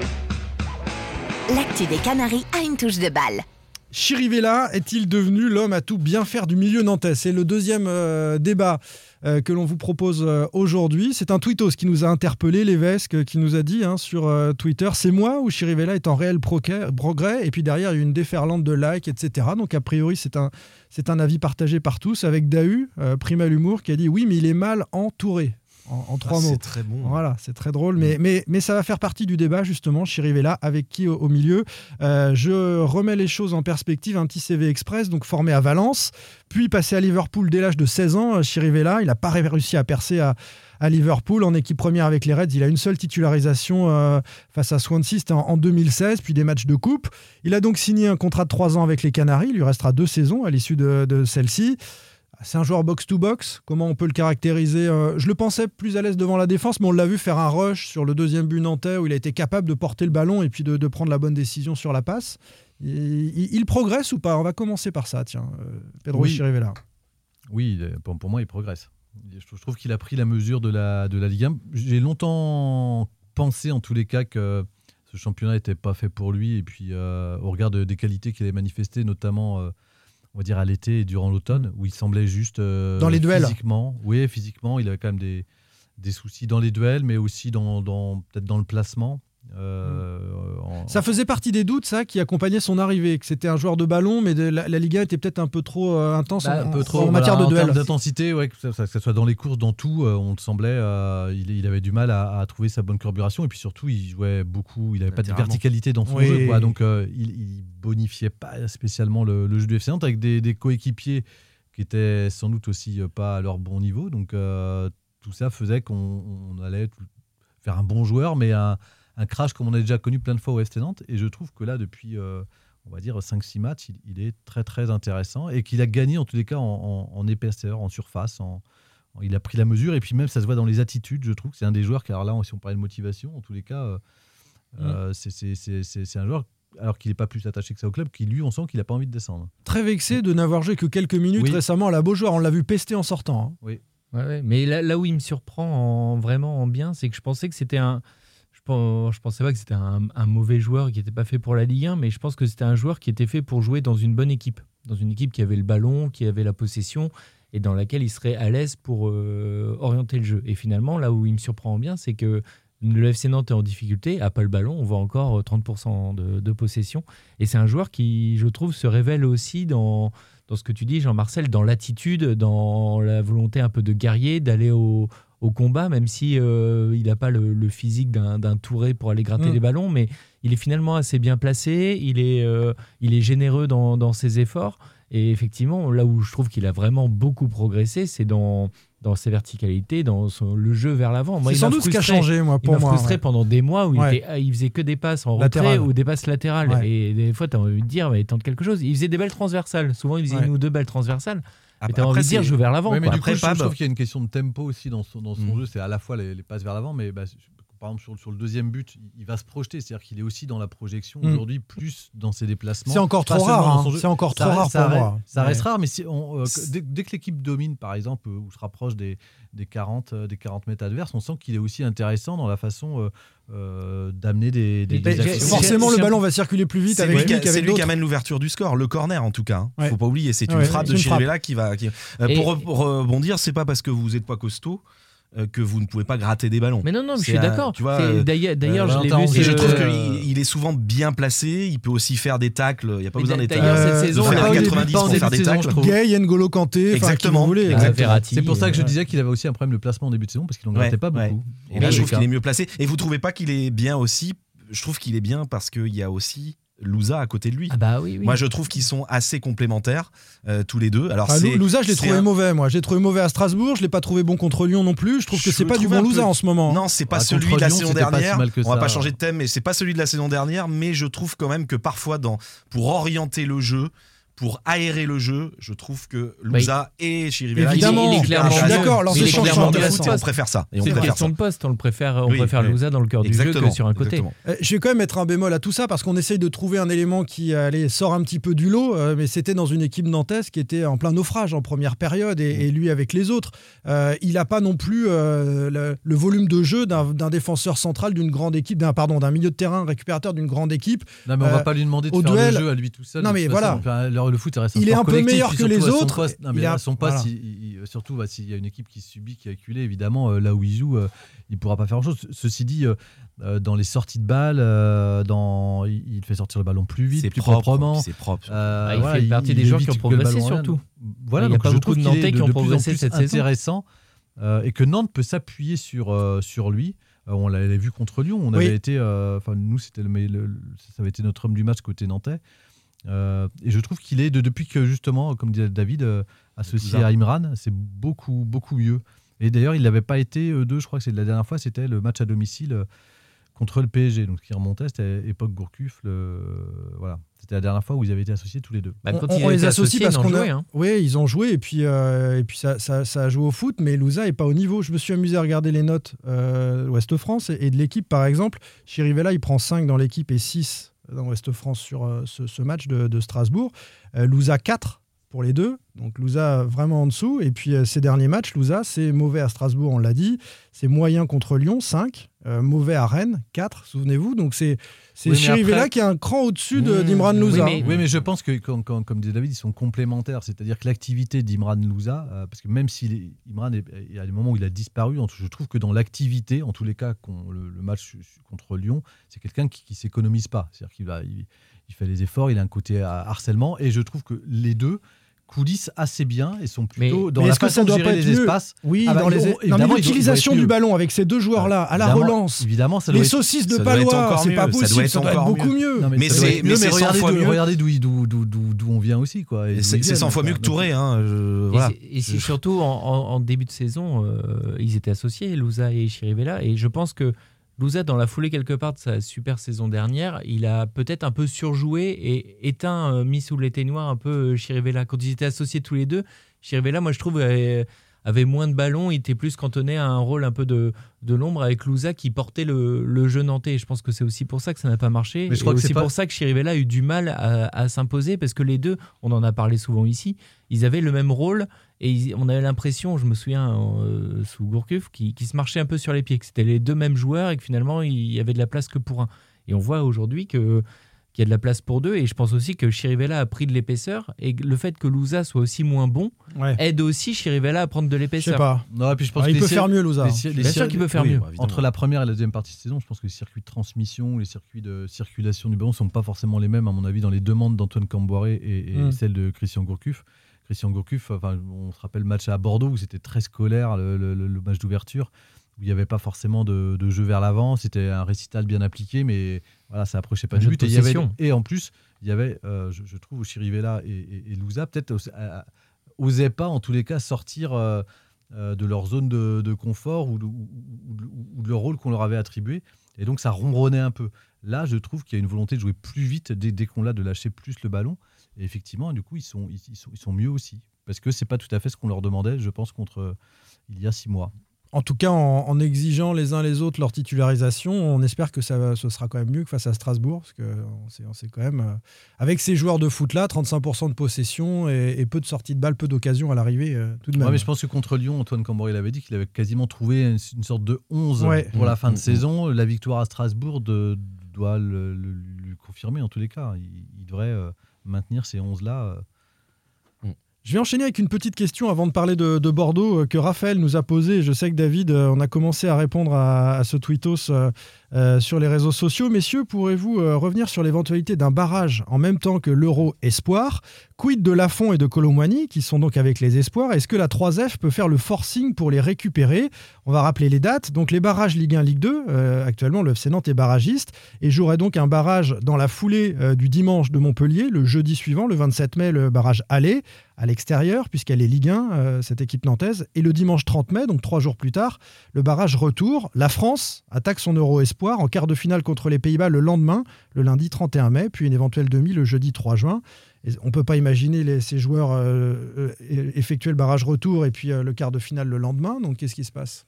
L'actu des Canaries a une touche de balle. Chirivella est-il devenu l'homme à tout bien faire du milieu nantais? C'est le deuxième euh, débat euh, que l'on vous propose euh, aujourd'hui. C'est un tweetos qui nous a interpellé, l'évêque, qui nous a dit hein, sur Twitter c'est moi ou Chirivella est en réel progrès? Et puis derrière, il y a une déferlante de likes, etc. Donc a priori, c'est un, avis partagé par tous, avec Dahu, euh, Prima l'humour, qui a dit oui, mais il est mal entouré. En, en trois Ah, mots. C'est très bon. Voilà, c'est très drôle, mais, mais, mais ça va faire partie du débat justement. Chirivella, avec qui au, au milieu Euh, Je remets les choses en perspective. Un petit CV express, donc formé à Valence, puis passé à Liverpool dès l'âge de 16 ans. euh, Chirivella, il n'a pas réussi à percer à, à Liverpool en équipe première avec les Reds. Il a une seule titularisation euh, face à Swansea, c'était en, en 2016, puis des matchs de coupe. Il a donc signé un contrat de 3 ans avec les Canaries. Il lui restera deux saisons à l'issue de, de celle-ci. C'est un joueur box-to-box. Comment on peut le caractériser Euh, Je le pensais plus à l'aise devant la défense, mais on l'a vu faire un rush sur le deuxième but nantais où il a été capable de porter le ballon et puis de, de prendre la bonne décision sur la passe. Il, progresse ou pas? On va commencer par ça, tiens. euh, Pedro Oui. Chirivella. Oui, est- pour, moi, il progresse. Je trouve, je trouve qu'il a pris la mesure de la, de la Ligue 1. J'ai longtemps pensé, en tous les cas, que ce championnat n'était pas fait pour lui. Et puis, euh, au regard de- des qualités qu'il avait manifestées, notamment, euh, on va dire, à l'été et durant l'automne, où il semblait juste. euh, Dans les duels. Physiquement, oui, physiquement, il avait quand même des, des soucis dans les duels, mais aussi dans, dans- peut-être dans le placement. Euh, en- Ça faisait partie des doutes, ça, qui accompagnait son arrivée, que c'était un joueur de ballon, mais de- la, la Liga était peut-être un peu trop euh, intense Bah, en, un peu en trop matière de en duel. d'intensité, ouais, que, que ça soit dans les courses, dans tout, euh, on le semblait, il, il avait du mal à, à trouver sa bonne carburation et puis surtout il jouait beaucoup, il n'avait pas de verticalité dans son Oui. jeu, quoi, donc il, il bonifiait pas spécialement le, le jeu du FC Nantes avec des, des coéquipiers qui étaient sans doute aussi pas à leur bon niveau, donc tout ça faisait qu'on on allait tout- faire un bon joueur, mais un, un crash comme on a déjà connu plein de fois au FC Nantes et je trouve que là depuis euh, on va dire 5-6 matchs, il, il est très très intéressant et qu'il a gagné en tous les cas en, en- en épaisseur, en surface. En, en- il a pris la mesure et puis même ça se voit dans les attitudes, je trouve que c'est un des joueurs, car là, si on parlait de motivation, en tous les cas, euh, euh, c'est- c'est- c'est c'est- c'est un joueur, alors qu'il n'est pas plus attaché que ça au club, qui lui, on sent qu'il n'a pas envie de descendre. Très vexé de n'avoir joué que quelques minutes Oui. récemment à la Beaujoire. On l'a vu pester en sortant. hein. Oui. Ouais, ouais. Mais là, là où il me surprend en, vraiment en bien, c'est que je pensais que c'était un. Je, pen- je pensais pas que c'était un, mauvais joueur qui n'était pas fait pour la Ligue 1, mais je pense que c'était un joueur qui était fait pour jouer dans une bonne équipe. Dans une équipe qui avait le ballon, qui avait la possession et dans laquelle il serait à l'aise pour euh, orienter le jeu. Et finalement, là où il me surprend en bien, c'est que le FC Nantes est en difficulté, a pas le ballon, on voit encore euh, 30% de, de possession. Et c'est un joueur qui, je trouve, se révèle aussi dans, dans ce que tu dis, Jean-Marcel, dans l'attitude, dans la volonté un peu de guerrier, d'aller au, au combat, même si euh, il n'a pas le, le physique d'un Touré pour aller gratter Mm. les ballons, mais il est finalement assez bien placé, il est, euh, il est généreux dans, dans ses efforts. Et effectivement, là où je trouve qu'il a vraiment beaucoup progressé, c'est dans, dans ses verticalités, dans son- le jeu vers l'avant. C'est il sans doute ce qui a changé, moi, il pour m'a moi, frustré ouais. pendant des mois où il, était- il faisait que des passes en retrait ou des passes latérales. Ouais. Et des fois, tu as envie de dire, mais tente quelque chose. Il faisait des belles transversales. Souvent, il faisait une ou deux belles transversales. Mais Après, tu as envie de dire, c'est- joue vers l'avant. Ouais, mais quoi. du coup, Après, je, trouve- je trouve qu'il y a une question de tempo aussi dans son, dans son Mm. jeu. C'est à la fois les, les passes vers l'avant, mais bah, je- par exemple, sur, sur le deuxième but, il- il va se projeter. C'est-à-dire qu'il est aussi dans la projection Mm. aujourd'hui, plus dans ses déplacements. C'est encore trop rare, hein. C'est encore Ça trop rare ça pour moi. Ça Ouais. reste rare, mais si on, euh, dès, dès que l'équipe domine, par exemple, euh, ou se rapproche des, des, 40, euh, des 40 mètres adverses, on sent qu'il est aussi intéressant dans la façon euh, euh, d'amener des, des, Mais des j'ai- actions. Forcément, le ballon va circuler plus vite avec lui, c'est lui qui amène l'ouverture du score, le corner en tout cas. hein. Ouais. Faut pas oublier, c'est une Ouais, frappe de. Chirivella qui va. qui- Euh, pour re- rebondir, c'est pas parce que vous n'êtes pas costaud euh, que vous ne pouvez pas gratter des ballons. Mais non, non, je C'est suis d'accord. Tu vois, C'est- euh, D'ailleurs, d'ailleurs, je l'ai vu. et je trouve euh, qu'il il est souvent bien placé. Il peut aussi faire des tacles. Il n'y a pas Mais besoin d'être d'ailleurs, euh, cette de saison, faire il a des pas au début, 90 pas en pour début faire de des saison, je tacles. Gay, N'Golo Kanté, Exactement. C'est pour ça que je euh, disais qu'il avait aussi un problème de placement en début de saison parce qu'il n'en grattait pas beaucoup. Et là, je trouve qu'il est mieux placé. Et vous trouvez pas qu'il est bien aussi? Je trouve qu'il est bien parce qu'il y a aussi Louza à côté de lui. Ah bah oui, oui. Moi, je trouve qu'ils sont assez complémentaires euh, tous les deux. Alors, Ah, Louza, je l'ai trouvé un- mauvais, moi. J'ai trouvé mauvais à Strasbourg. Je l'ai pas trouvé bon contre Lyon non plus. Je trouve que c'est pas du bon Louza peu- en ce moment. Non, c'est pas Ah, celui de la Lyon, saison si dernière. mal que On va ça. pas changer de thème, mais c'est pas celui de la saison dernière. Mais je trouve quand même que parfois, dans, pour orienter le jeu, pour aérer le jeu, je trouve que Louza et Chirivella, Évidemment, sont il est clairement d'accord, mieux, foot. et on préfère ça. Et on C'est une préfère question ça. de poste. On le préfère, on Oui, préfère oui. Louza dans le cœur du jeu Exactement, que sur un côté. exactement. Euh, Je vais quand même mettre un bémol à tout ça parce qu'on essaye de trouver un élément qui allez, sort un petit peu du lot, euh, mais c'était dans une équipe nantaise qui était en plein naufrage en première période et, et lui avec les autres. Euh, il n'a pas non plus euh, le, le volume de jeu d'un défenseur central d'une grande équipe, d'un pardon, d'un milieu de terrain récupérateur d'une grande équipe. Non, mais on va pas lui demander de au faire duel- le jeu à lui tout seul. Non, mais voilà. Le, foot, ça reste un Il est un peu meilleur que les autres. poste. Non, mais Il à son voilà. il- il- surtout bah, s'il y a une équipe qui subit, qui est acculée, évidemment, euh, là où il joue, euh, il pourra pas faire grand-chose. Ceci dit, euh, euh, dans les sorties de balles, euh, dans, il, il fait sortir le ballon plus vite, C'est plus propre, proprement. c'est propre. Euh, Ah, il voilà, fait partie des joueurs qui ont progressé, surtout. Voilà, Il y a donc pas je beaucoup trouve de qu'il est Nantais qui ont de plus en progressé plus cette saison. intéressant euh, et que Nantes peut s'appuyer sur, euh, sur lui. Euh, on l'avait vu contre Lyon. On Oui. avait été, euh, enfin nous c'était le- ça avait été notre homme du match côté nantais. Euh, et je trouve qu'il est de- depuis que justement, comme disait David, euh, associé à Imran, c'est beaucoup beaucoup mieux. Et d'ailleurs, il n'avait pas été eux deux. Je crois que c'est la dernière fois, c'était le match à domicile euh, contre le PSG. Donc ce qui remontait, c'était époque Gourcuff. le- Voilà, c'était la dernière fois où ils avaient été associés tous les deux. Bah, on, quand on- ils on les associe associés, parce qu'on a. joué, hein. Oui, ils ont joué et puis, euh, et puis ça, ça- ça a joué au foot, mais Louza est pas au niveau. Je me suis amusé à regarder les notes euh, Ouest France et, et de l'équipe, par exemple. Chirivella, il prend 5 dans l'équipe et 6 dans Ouest France sur euh, ce, match de, de Strasbourg. Euh, Louza 4 pour les deux. Donc Louza vraiment en dessous. Et puis euh, ces derniers matchs, Louza, c'est mauvais à Strasbourg, on l'a dit. C'est moyen contre Lyon, 5. Euh, mauvais à Rennes, 4, souvenez-vous. Donc c'est c'est Oui, mais Chirivella après- qui est un cran au-dessus de- d'Imran Louza. Oui mais, je pense que, comme, comme, comme dit David, ils sont complémentaires. C'est-à-dire que l'activité d'Imran Louza, euh, parce que même si Imran, est- il y a des moments où il a disparu, je trouve que dans l'activité, en tous les cas, le, le match contre Lyon, c'est quelqu'un qui ne s'économise pas. C'est-à-dire qu'il va, il, il fait les efforts, il a un côté euh, harcèlement, et je trouve que les deux coulissent assez bien et sont plutôt dans Mais la est-ce que façon ça doit de pas gérer être les mieux espaces. Oui, Ah bah, dans mais l'utilisation du ballon avec ces deux joueurs-là à la relance. évidemment, ça les doit saucisses de ça doit être Palois, encore c'est mieux, pas ça doit possible, être ça doit être encore beaucoup mieux. Non, Mais mais c'est 100 regardez fois d'où- mieux. Regardez d'où d'où- d'où- d'où- d'où on vient aussi. Quoi, C'est ils c'est viennent, 100 fois mieux que Donc, Touré. Hein, Et voilà. c'est- Et, c'est Je- surtout en début de saison, euh, ils étaient associés, Louza et Chirivella. Et je pense que Louza, dans la foulée quelque part de sa super saison dernière, il a peut-être un peu surjoué et éteint, euh, mis sous l'éteignoir un peu euh, Chirivella. Quand ils étaient associés tous les deux, Chirivella, moi je trouve, avait, avait moins de ballons, il était plus cantonné à un rôle un peu de, de l'ombre avec Louza qui portait le, le jeu nantais. Et je pense que c'est aussi pour ça que ça n'a pas marché. Mais je crois et que c'est aussi pas- pour ça que Chirivella a eu du mal à, à s'imposer parce que les deux, on en a parlé souvent ici, ils avaient le même rôle et on avait l'impression, je me souviens euh, sous Gourcuff, qui, qui se marchaient un peu sur les pieds, que c'était les deux mêmes joueurs et que finalement il y avait de la place que pour un. Et on voit aujourd'hui que qu'il y a de la place pour deux et je pense aussi que Chirivella a pris de l'épaisseur et le fait que Louza soit aussi moins bon Ouais. aide aussi Chirivella à prendre de l'épaisseur. Je sais pas. Non, et puis je pense Ah, il peut faire mieux, Louza. Bien sûr qu'il peut faire oui, mieux. bah, Entre la première et la deuxième partie de saison, je pense que les circuits de transmission, les circuits de circulation du ballon ne sont pas forcément les mêmes, à mon avis, dans les demandes d'Antoine Camboiré et, et Mm. celles de Christian Gourcuff. Christian Gourcuff, enfin, on se rappelle le match à Bordeaux où c'était très scolaire, le, le- le match d'ouverture, où il n'y avait pas forcément de, de jeu vers l'avant. C'était un récital bien appliqué, mais voilà, ça approchait pas du but. Et, il y avait- possession. et en plus, il y avait, euh, je, je trouve, Chirivella et, et, et Louza, peut-être euh, euh, osaient pas, en tous les cas, sortir euh, de leur zone de, de confort ou de, ou- ou de- ou de leur rôle qu'on leur avait attribué. Et donc, ça ronronnait un peu. Là, je trouve qu'il y a une volonté de jouer plus vite dès, dès qu'on l'a, de lâcher plus le ballon. Et effectivement, du coup, ils sont, ils, ils sont, ils sont mieux aussi. Parce que c'est pas tout à fait ce qu'on leur demandait, je pense, contre euh, il y a six mois. En tout cas, en, en exigeant les uns les autres leur titularisation, on espère que ça, ce sera quand même mieux que face à Strasbourg, parce que on sait, on sait quand même, euh, avec ces joueurs de foot là, 35% de possession et, et peu de sorties de balles, peu d'occasions à l'arrivée, euh, tout de même. Ouais, mais je pense que contre Lyon, Antoine Camboré l'avait dit qu'il avait quasiment trouvé une, une sorte de 11 Ouais. pour la fin de mmh, saison. La victoire à Strasbourg de- doit le, le- lui confirmer en tous les cas. Il, il devrait euh, maintenir ces 11-là. Je vais enchaîner avec une petite question avant de parler de, de Bordeaux euh, que Raphaël nous a posée. Je sais que David, euh, on a commencé à répondre à, ce tweetos euh, sur les réseaux sociaux. Messieurs, pourrez-vous revenir sur l'éventualité d'un barrage en même temps que l'Euro Espoir Quid de Lafont et de Colomboigny, qui sont donc avec les Espoirs? Est-ce que la 3F peut faire le forcing pour les récupérer? On va rappeler les dates. Donc les barrages Ligue 1, Ligue 2, euh, actuellement le FC Nantes est barragiste et jouerait donc un barrage dans la foulée du dimanche de Montpellier, le jeudi suivant, le 27 mai, le barrage aller à l'extérieur, puisqu'elle est Ligue 1, euh, cette équipe nantaise. Et le dimanche 30 mai, donc trois jours plus tard, le barrage retour. La France attaque son Euro Espoir en quart de finale contre les Pays-Bas le lendemain, le lundi 31 mai, puis une éventuelle demi le jeudi 3 juin. On ne peut pas imaginer ces joueurs euh, euh, effectuer le barrage retour et puis le quart de finale le lendemain. Donc qu'est-ce qui se passe?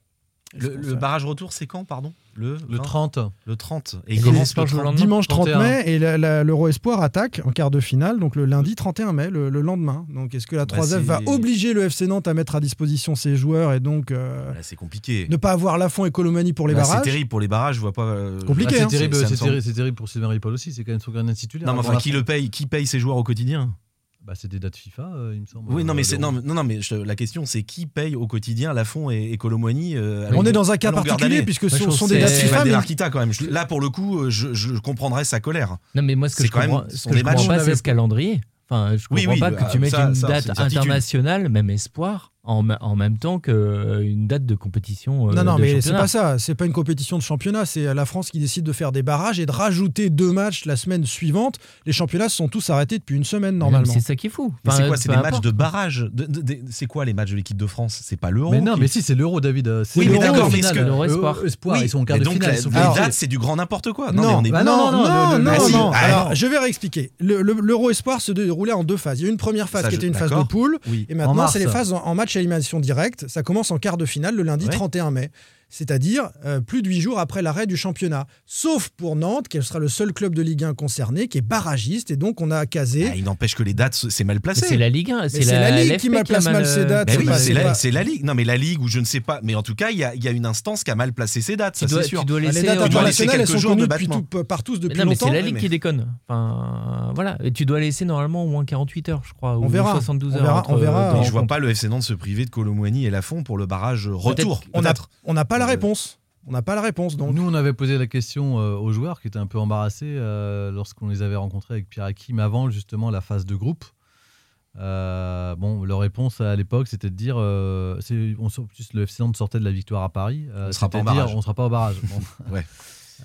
Le, barrage retour, c'est quand, pardon? Le, Le 20? 30. Le 30. Et Et il commence le 30. Dimanche 30 31. mai et l'Euro Espoir attaque en quart de finale, donc le lundi 31 mai, le, le lendemain. Donc est-ce que la Bah, 3F va c'est- obliger le FC Nantes à mettre à disposition ses joueurs et donc euh, Là, c'est compliqué. ne pas avoir Lafont et Colomani pour les Là, barrages? C'est terrible pour les barrages, je vois pas. euh, Compliqué, Bah, c'est hein. terrible, terrible, pour Sylvain Ripoll aussi. C'est quand même son gardien titulaire. Non, mais Avant enfin, qui le paye Qui paye ses joueurs au quotidien? Bah, C'est des dates FIFA, euh, il me semble. Oui, non, mais, Euh, c'est, non, non, non, mais je- la question, c'est qui paye au quotidien Lafont et, et Colomboigny euh, On est dans un cas particulier puisque Moi, ce sont des dates FIFA. Mais- Arkita, quand même. Je- Là, pour le coup, je, je comprendrais sa colère. Non, mais moi, ce que je même- comprends, ce que je comprends pas, c'est ce calendrier. Enfin, je Oui, comprends oui, pas bah, que tu mettes ça- une ça, date internationale, même espoir, en, même temps qu'une date de compétition. euh, Non, non, de mais c'est pas ça. C'est pas une compétition de championnat. C'est la France qui décide de faire des barrages et de rajouter deux matchs la semaine suivante. Les championnats se sont tous arrêtés depuis une semaine normalement. C'est ça qui est fou. Enfin, c'est quoi C'est des matchs de barrage de- de- de- C'est quoi les matchs de l'équipe de France? C'est pas l'euro Mais non, qui- mais si, c'est l'Euro, David. euh, c'est Oui, mais l'Euro d'accord, mais que- l'Euro Espoir. Espoir, Oui, ils sont en quart de donc finale. la- les dates, c'est du grand n'importe quoi. Non, Non, mais on est bah non, non, non, non, Ah, non. Alors, je vais réexpliquer. Le- le- L'Euro Espoir se déroulait en deux phases. Il y a une première phase qui était une phase de poule. Et maintenant, c'est les phases en, en match à élimination directe. Ça commence en quart de finale le lundi Ouais. 31 mai. C'est-à-dire euh, plus de huit jours après l'arrêt du championnat. Sauf pour Nantes, qui sera le seul club de Ligue 1 concerné, qui est barragiste, et donc on a casé. Ah, il n'empêche que les dates, c'est mal placé. C'est la Ligue 1, c'est la, la Ligue qui mal a place mal ses dates. Ben c'est oui, pas- c'est la, pas- Ligue. Non, mais la Ligue, ou je ne sais pas. Mais en tout cas, il y a, il y a une instance qui a mal placé ses dates, ça Tu dois- c'est sûr. tu dois Bah, laisser les dates au- dois laisser internationales, elles quelques sont jours de connues depuis battement. tout- par tous depuis Mais non, mais c'est la Ligue mais- qui déconne. Enfin, voilà. Et tu dois laisser normalement au moins 48 heures, je crois. On ou verra. 72 On heures. verra, entre- on verra. je vois pas le FC Nantes se priver de Colomboigny et Lafont pour le barrage retour. On n'a peut-être. On n'a pas la réponse. On n'a pas la réponse. Donc, Nous, on avait posé la question euh, aux joueurs qui étaient un peu embarrassés euh, lorsqu'on les avait rencontrés avec Pierre Hakim avant justement la phase de groupe. Euh, bon, leur réponse à l'époque, c'était de dire, euh, c'est- on, sort- plus le FC Nantes sortait de la victoire à Paris. euh, On sera pas dire, barrage. On sera pas au barrage. Bon. [LAUGHS] Ouais.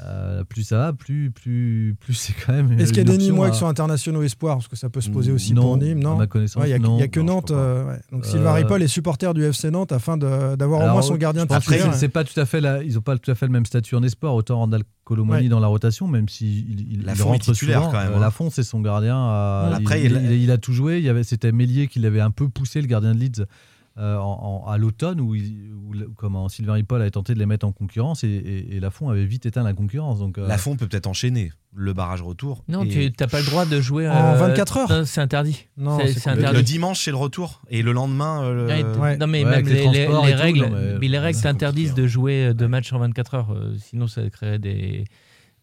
Euh, plus ça va, plus, plus, plus c'est quand même. Est-ce qu'il y a des Nîmois à- qui sont internationaux espoirs Parce que ça peut se poser aussi Non, pour Nîmes, non à ma connaissance, Ouais, Il n'y a, non. il y a que Non, Nantes. euh, ouais. Donc Euh, Sylvain Ripoll est supporter du FC Nantes afin d'avoir au moins son gardien de Après, c'est pas tout à fait la- ils n'ont pas tout à fait le même statut en espoir. Autant Randall Colomani Ouais. dans la rotation, même s'il il, il, il rentre titulaire souvent. quand même, Euh, hein. Lafont, c'est son gardien. euh, Après, il, il- il- il a tout joué. Il c'était Mélier qui l'avait un peu poussé, le gardien de Leeds, euh, en- en- à l'automne, où, où le- comment Sylvain Ripoll avait tenté de les mettre en concurrence et, et, et Lafont avait vite éteint la concurrence. Donc, euh, Lafont peut peut-être enchaîner le barrage retour. Non, Et tu n'as pas le droit de jouer En euh, 24 heures non, C'est interdit. Non, C'est- c'est c'est le, interdit. le dimanche, c'est le retour. Et le lendemain, euh, le- Ouais, Ouais. Non, mais Ouais, même les les, les- transports les et tout, règles, non, mais- mais les règles t'interdisent compliqué, de jouer euh, deux matchs en 24 heures. euh, sinon, ça créerait des,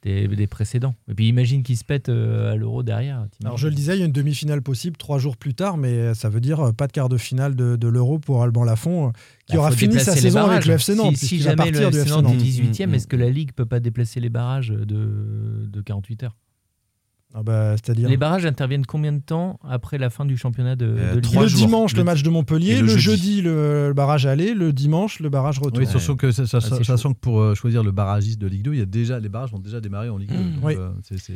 des, des précédents. Et puis, imagine qu'ils se pètent euh, à l'euro derrière. Alors je le disais, il y a une demi-finale possible trois jours plus tard, mais ça veut dire euh, pas de quart de finale de, de l'Euro pour Alban Lafont, euh, qui Bah, aura fini sa saison avec le FC Nantes. Si, jamais le partir FC Nantes est Nantes. 18e, Mm, est-ce que la Ligue peut pas déplacer les barrages de, de 48 heures? Ah bah, Les barrages interviennent combien de temps après la fin du championnat de, Euh, de Ligue le jours. dimanche le Le- match de Montpellier, le, le jeudi, jeudi. le, le barrage aller, le dimanche le barrage retour. Oui, sachant que, ça- ça- Ah, sachant que pour euh, choisir le barragiste de Ligue 2, il y a déjà, les barrages ont déjà démarré en Ligue 2. Mmh. donc, Oui. euh,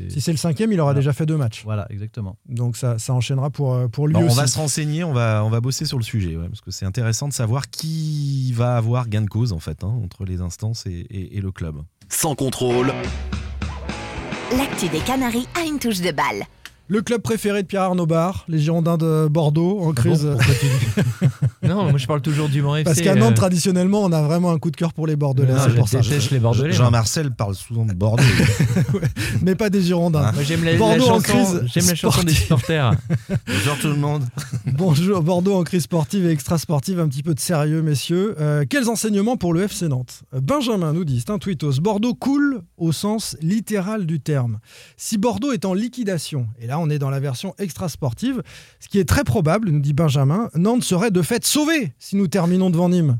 Si c'est le cinquième, il aura Voilà. déjà fait deux matchs. Voilà, exactement. Donc ça, ça enchaînera pour, euh, pour lui Bon, on aussi. va se renseigner, on va, on va bosser sur le sujet, ouais, parce que c'est intéressant de savoir qui va avoir gain de cause en fait hein, entre les instances et, et- et le club. Sans contrôle, L'actu des Canaries a une touche de balle. Le club préféré de Pierre Arnaud Bar, les Girondins de Bordeaux, en crise. [LAUGHS] Non, moi je parle toujours du Mans FC. Parce qu'à Nantes, euh, traditionnellement, on a vraiment un coup de cœur pour les Bordelais. non, c'est je pour ça. déteste les Bordelais. Jean-Marcel parle souvent de Bordeaux. [LAUGHS] Mais pas des Girondins. Moi, j'aime la, la Bordeaux en chanson, crise j'aime la chanson des sportive. supporters. [LAUGHS] Bonjour tout le monde. [LAUGHS] Bonjour, Bordeaux en crise sportive et extra-sportive, un petit peu de sérieux, messieurs. Euh, quels enseignements pour le FC Nantes? Benjamin nous dit, c'est un tweetos, Bordeaux coule au sens littéral du terme. Si Bordeaux est en liquidation, et là on est dans la version extra-sportive, ce qui est très probable, nous dit Benjamin, Nantes serait de fait sauvé si nous terminons devant Nîmes.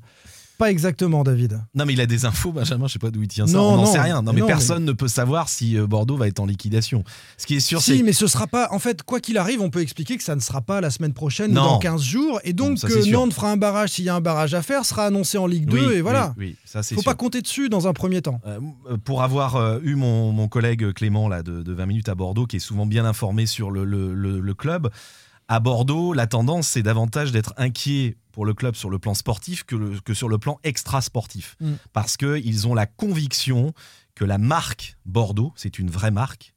Pas exactement, David. Non mais il a des infos, Benjamin, je sais pas d'où il tient ça. Non, on n'en sait rien. Non mais non, personne ne peut savoir si euh, Bordeaux va être en liquidation. Ce qui est sûr, Si, c'est mais ce sera pas. En fait, quoi qu'il arrive, on peut expliquer que ça ne sera pas la semaine prochaine ou dans 15 jours. Et donc, ça. Nantes fera un barrage s'il y a un barrage à faire, sera annoncé en Ligue 2. Oui, et voilà. Oui, oui, ça c'est faut sûr. pas compter dessus dans un premier temps. Euh, pour avoir euh, eu mon, mon collègue Clément là, de, de 20 minutes à Bordeaux, qui est souvent bien informé sur le, le- le- le club, à Bordeaux, la tendance, c'est davantage d'être inquiet pour le club sur le plan sportif que, le- que sur le plan extra-sportif. Mm. Parce qu'ils ont la conviction que la marque Bordeaux, c'est une vraie marque,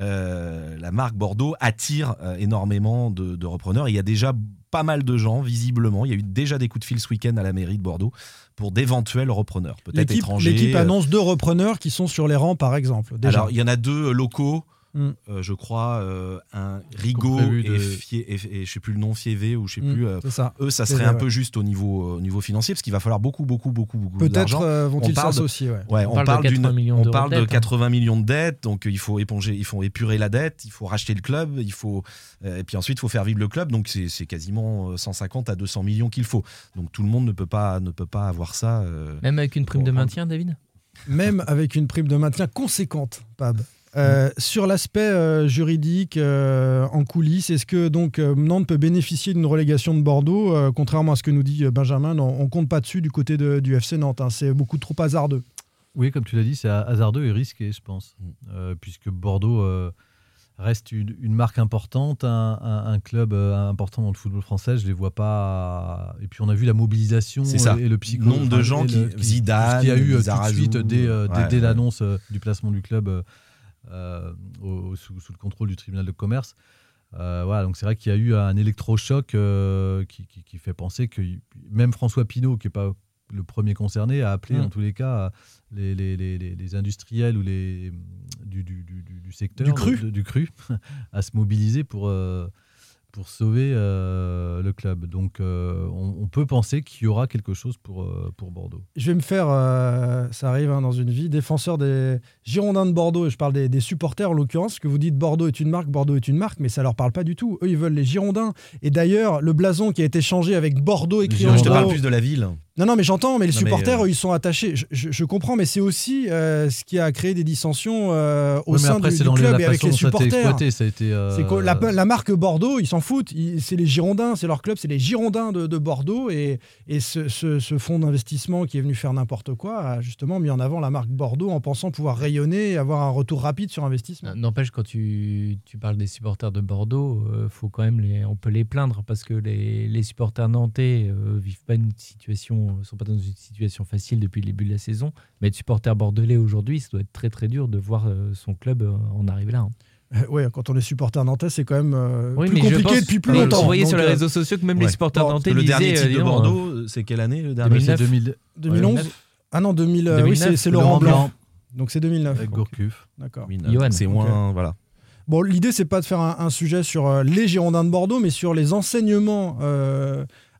euh, la marque Bordeaux attire euh, énormément de, de repreneurs. Il y a déjà pas mal de gens, visiblement. Il y a eu déjà des coups de fil ce week-end à la mairie de Bordeaux pour d'éventuels repreneurs, peut-être L'équipe étrangers. l'équipe euh, annonce deux repreneurs qui sont sur les rangs, par exemple. Déjà. alors, il y en a deux locaux. Mm. euh, je crois euh, un Rigaud et, Fié- et, et je sais plus le nom Fievé ou je sais Mm, plus euh, ça. eux ça serait un peu juste au niveau au niveau financier parce qu'il va falloir beaucoup beaucoup beaucoup beaucoup Peut-être d'argent euh, On vont-ils s'associer. ouais. Ouais, On on, parle de parle 80 d'une- millions on parle de de dette, hein. 80 millions de dettes, donc euh, il faut éponger, il faut épurer la dette, il faut racheter le club, il faut euh, et puis ensuite il faut faire vivre le club, donc c'est c'est quasiment euh, 150 à 200 millions qu'il faut. Donc tout le monde ne peut pas ne peut pas avoir ça. euh, Même avec une prime de maintien, David? Même avec une prime de maintien conséquente, Pab. Euh, Sur l'aspect euh, juridique euh, en coulisses, est-ce que donc euh, Nantes peut bénéficier d'une relégation de Bordeaux Euh, Contrairement à ce que nous dit Benjamin, non, on compte pas dessus du côté de- du FC Nantes. hein. C'est beaucoup trop hasardeux. Oui, comme tu l'as dit, c'est hasardeux et risqué, je pense. Puisque Bordeaux euh, reste une, une marque importante, un, un- un club euh, important dans le football français. Je les vois pas. Et puis on a vu la mobilisation C'est ça. et, et le psycho. Nombre de gens et le- qui- Zidane, y a eu tout de suite dès, euh, dès- ouais, dès ouais. l'annonce euh, du placement du club au- sous, sous le contrôle du tribunal de commerce. Euh, voilà, donc c'est vrai qu'il y a eu un électrochoc euh, qui, qui- qui fait penser que même François Pinault, qui est pas le premier concerné à appeler, Mm. en tous les cas, les, les, les, les- les industriels ou les du, du, du, du- du secteur Du cru. de- du cru [LAUGHS] à se mobiliser pour, euh, pour sauver euh, le club. Donc, euh, on, on peut penser qu'il y aura quelque chose pour, euh, pour Bordeaux. Je vais me faire, euh, ça arrive hein, dans une vie, défenseur des Girondins de Bordeaux. Et je parle des, des supporters en l'occurrence. Que vous dites Bordeaux est une marque, Bordeaux est une marque, mais ça leur parle pas du tout. Eux, ils veulent les Girondins. Et d'ailleurs, le blason qui a été changé avec Bordeaux écrit en Je te parle plus de la ville. Non, non, mais j'entends, mais les Non, mais, supporters, euh, ils sont attachés. Je, je- je comprends, mais c'est aussi euh, ce qui a créé des dissensions euh, au sein après, du, club et avec les supporters. C'est la, la marque Bordeaux, ils s'en foutent. C'est les Girondins, c'est leur club, c'est les Girondins de, de Bordeaux. Et, et ce, ce- ce fonds d'investissement qui est venu faire n'importe quoi a justement mis en avant la marque Bordeaux en pensant pouvoir rayonner et avoir un retour rapide sur investissement. N'empêche, quand tu, tu parles des supporters de Bordeaux, faut quand même les, on peut les plaindre parce que les, les supporters nantais vivent pas une situation, sont pas dans une situation facile depuis le début de la saison. Mais être supporter bordelais aujourd'hui, ça doit être très très dur de voir euh, son club euh, en arriver là. hein. Euh, ouais, quand on est supporter nantais, c'est quand même euh, Oui, plus compliqué depuis plus longtemps. Vous voyez sur les réseaux sociaux que même les supporters nantais le dernier titre de Bordeaux, euh, c'est quelle année le dernier 2009. C'est 2000 2011 Ouais. Ah non, 2000, euh, oui, 2009, c'est- Laurent Blanc. Blanc. Donc c'est 2009. avec. Gourcuff. D'accord. Johan. C'est moins. Voilà. Bon, l'idée, c'est pas de faire un, un sujet sur euh, les Girondins de Bordeaux, mais sur les enseignements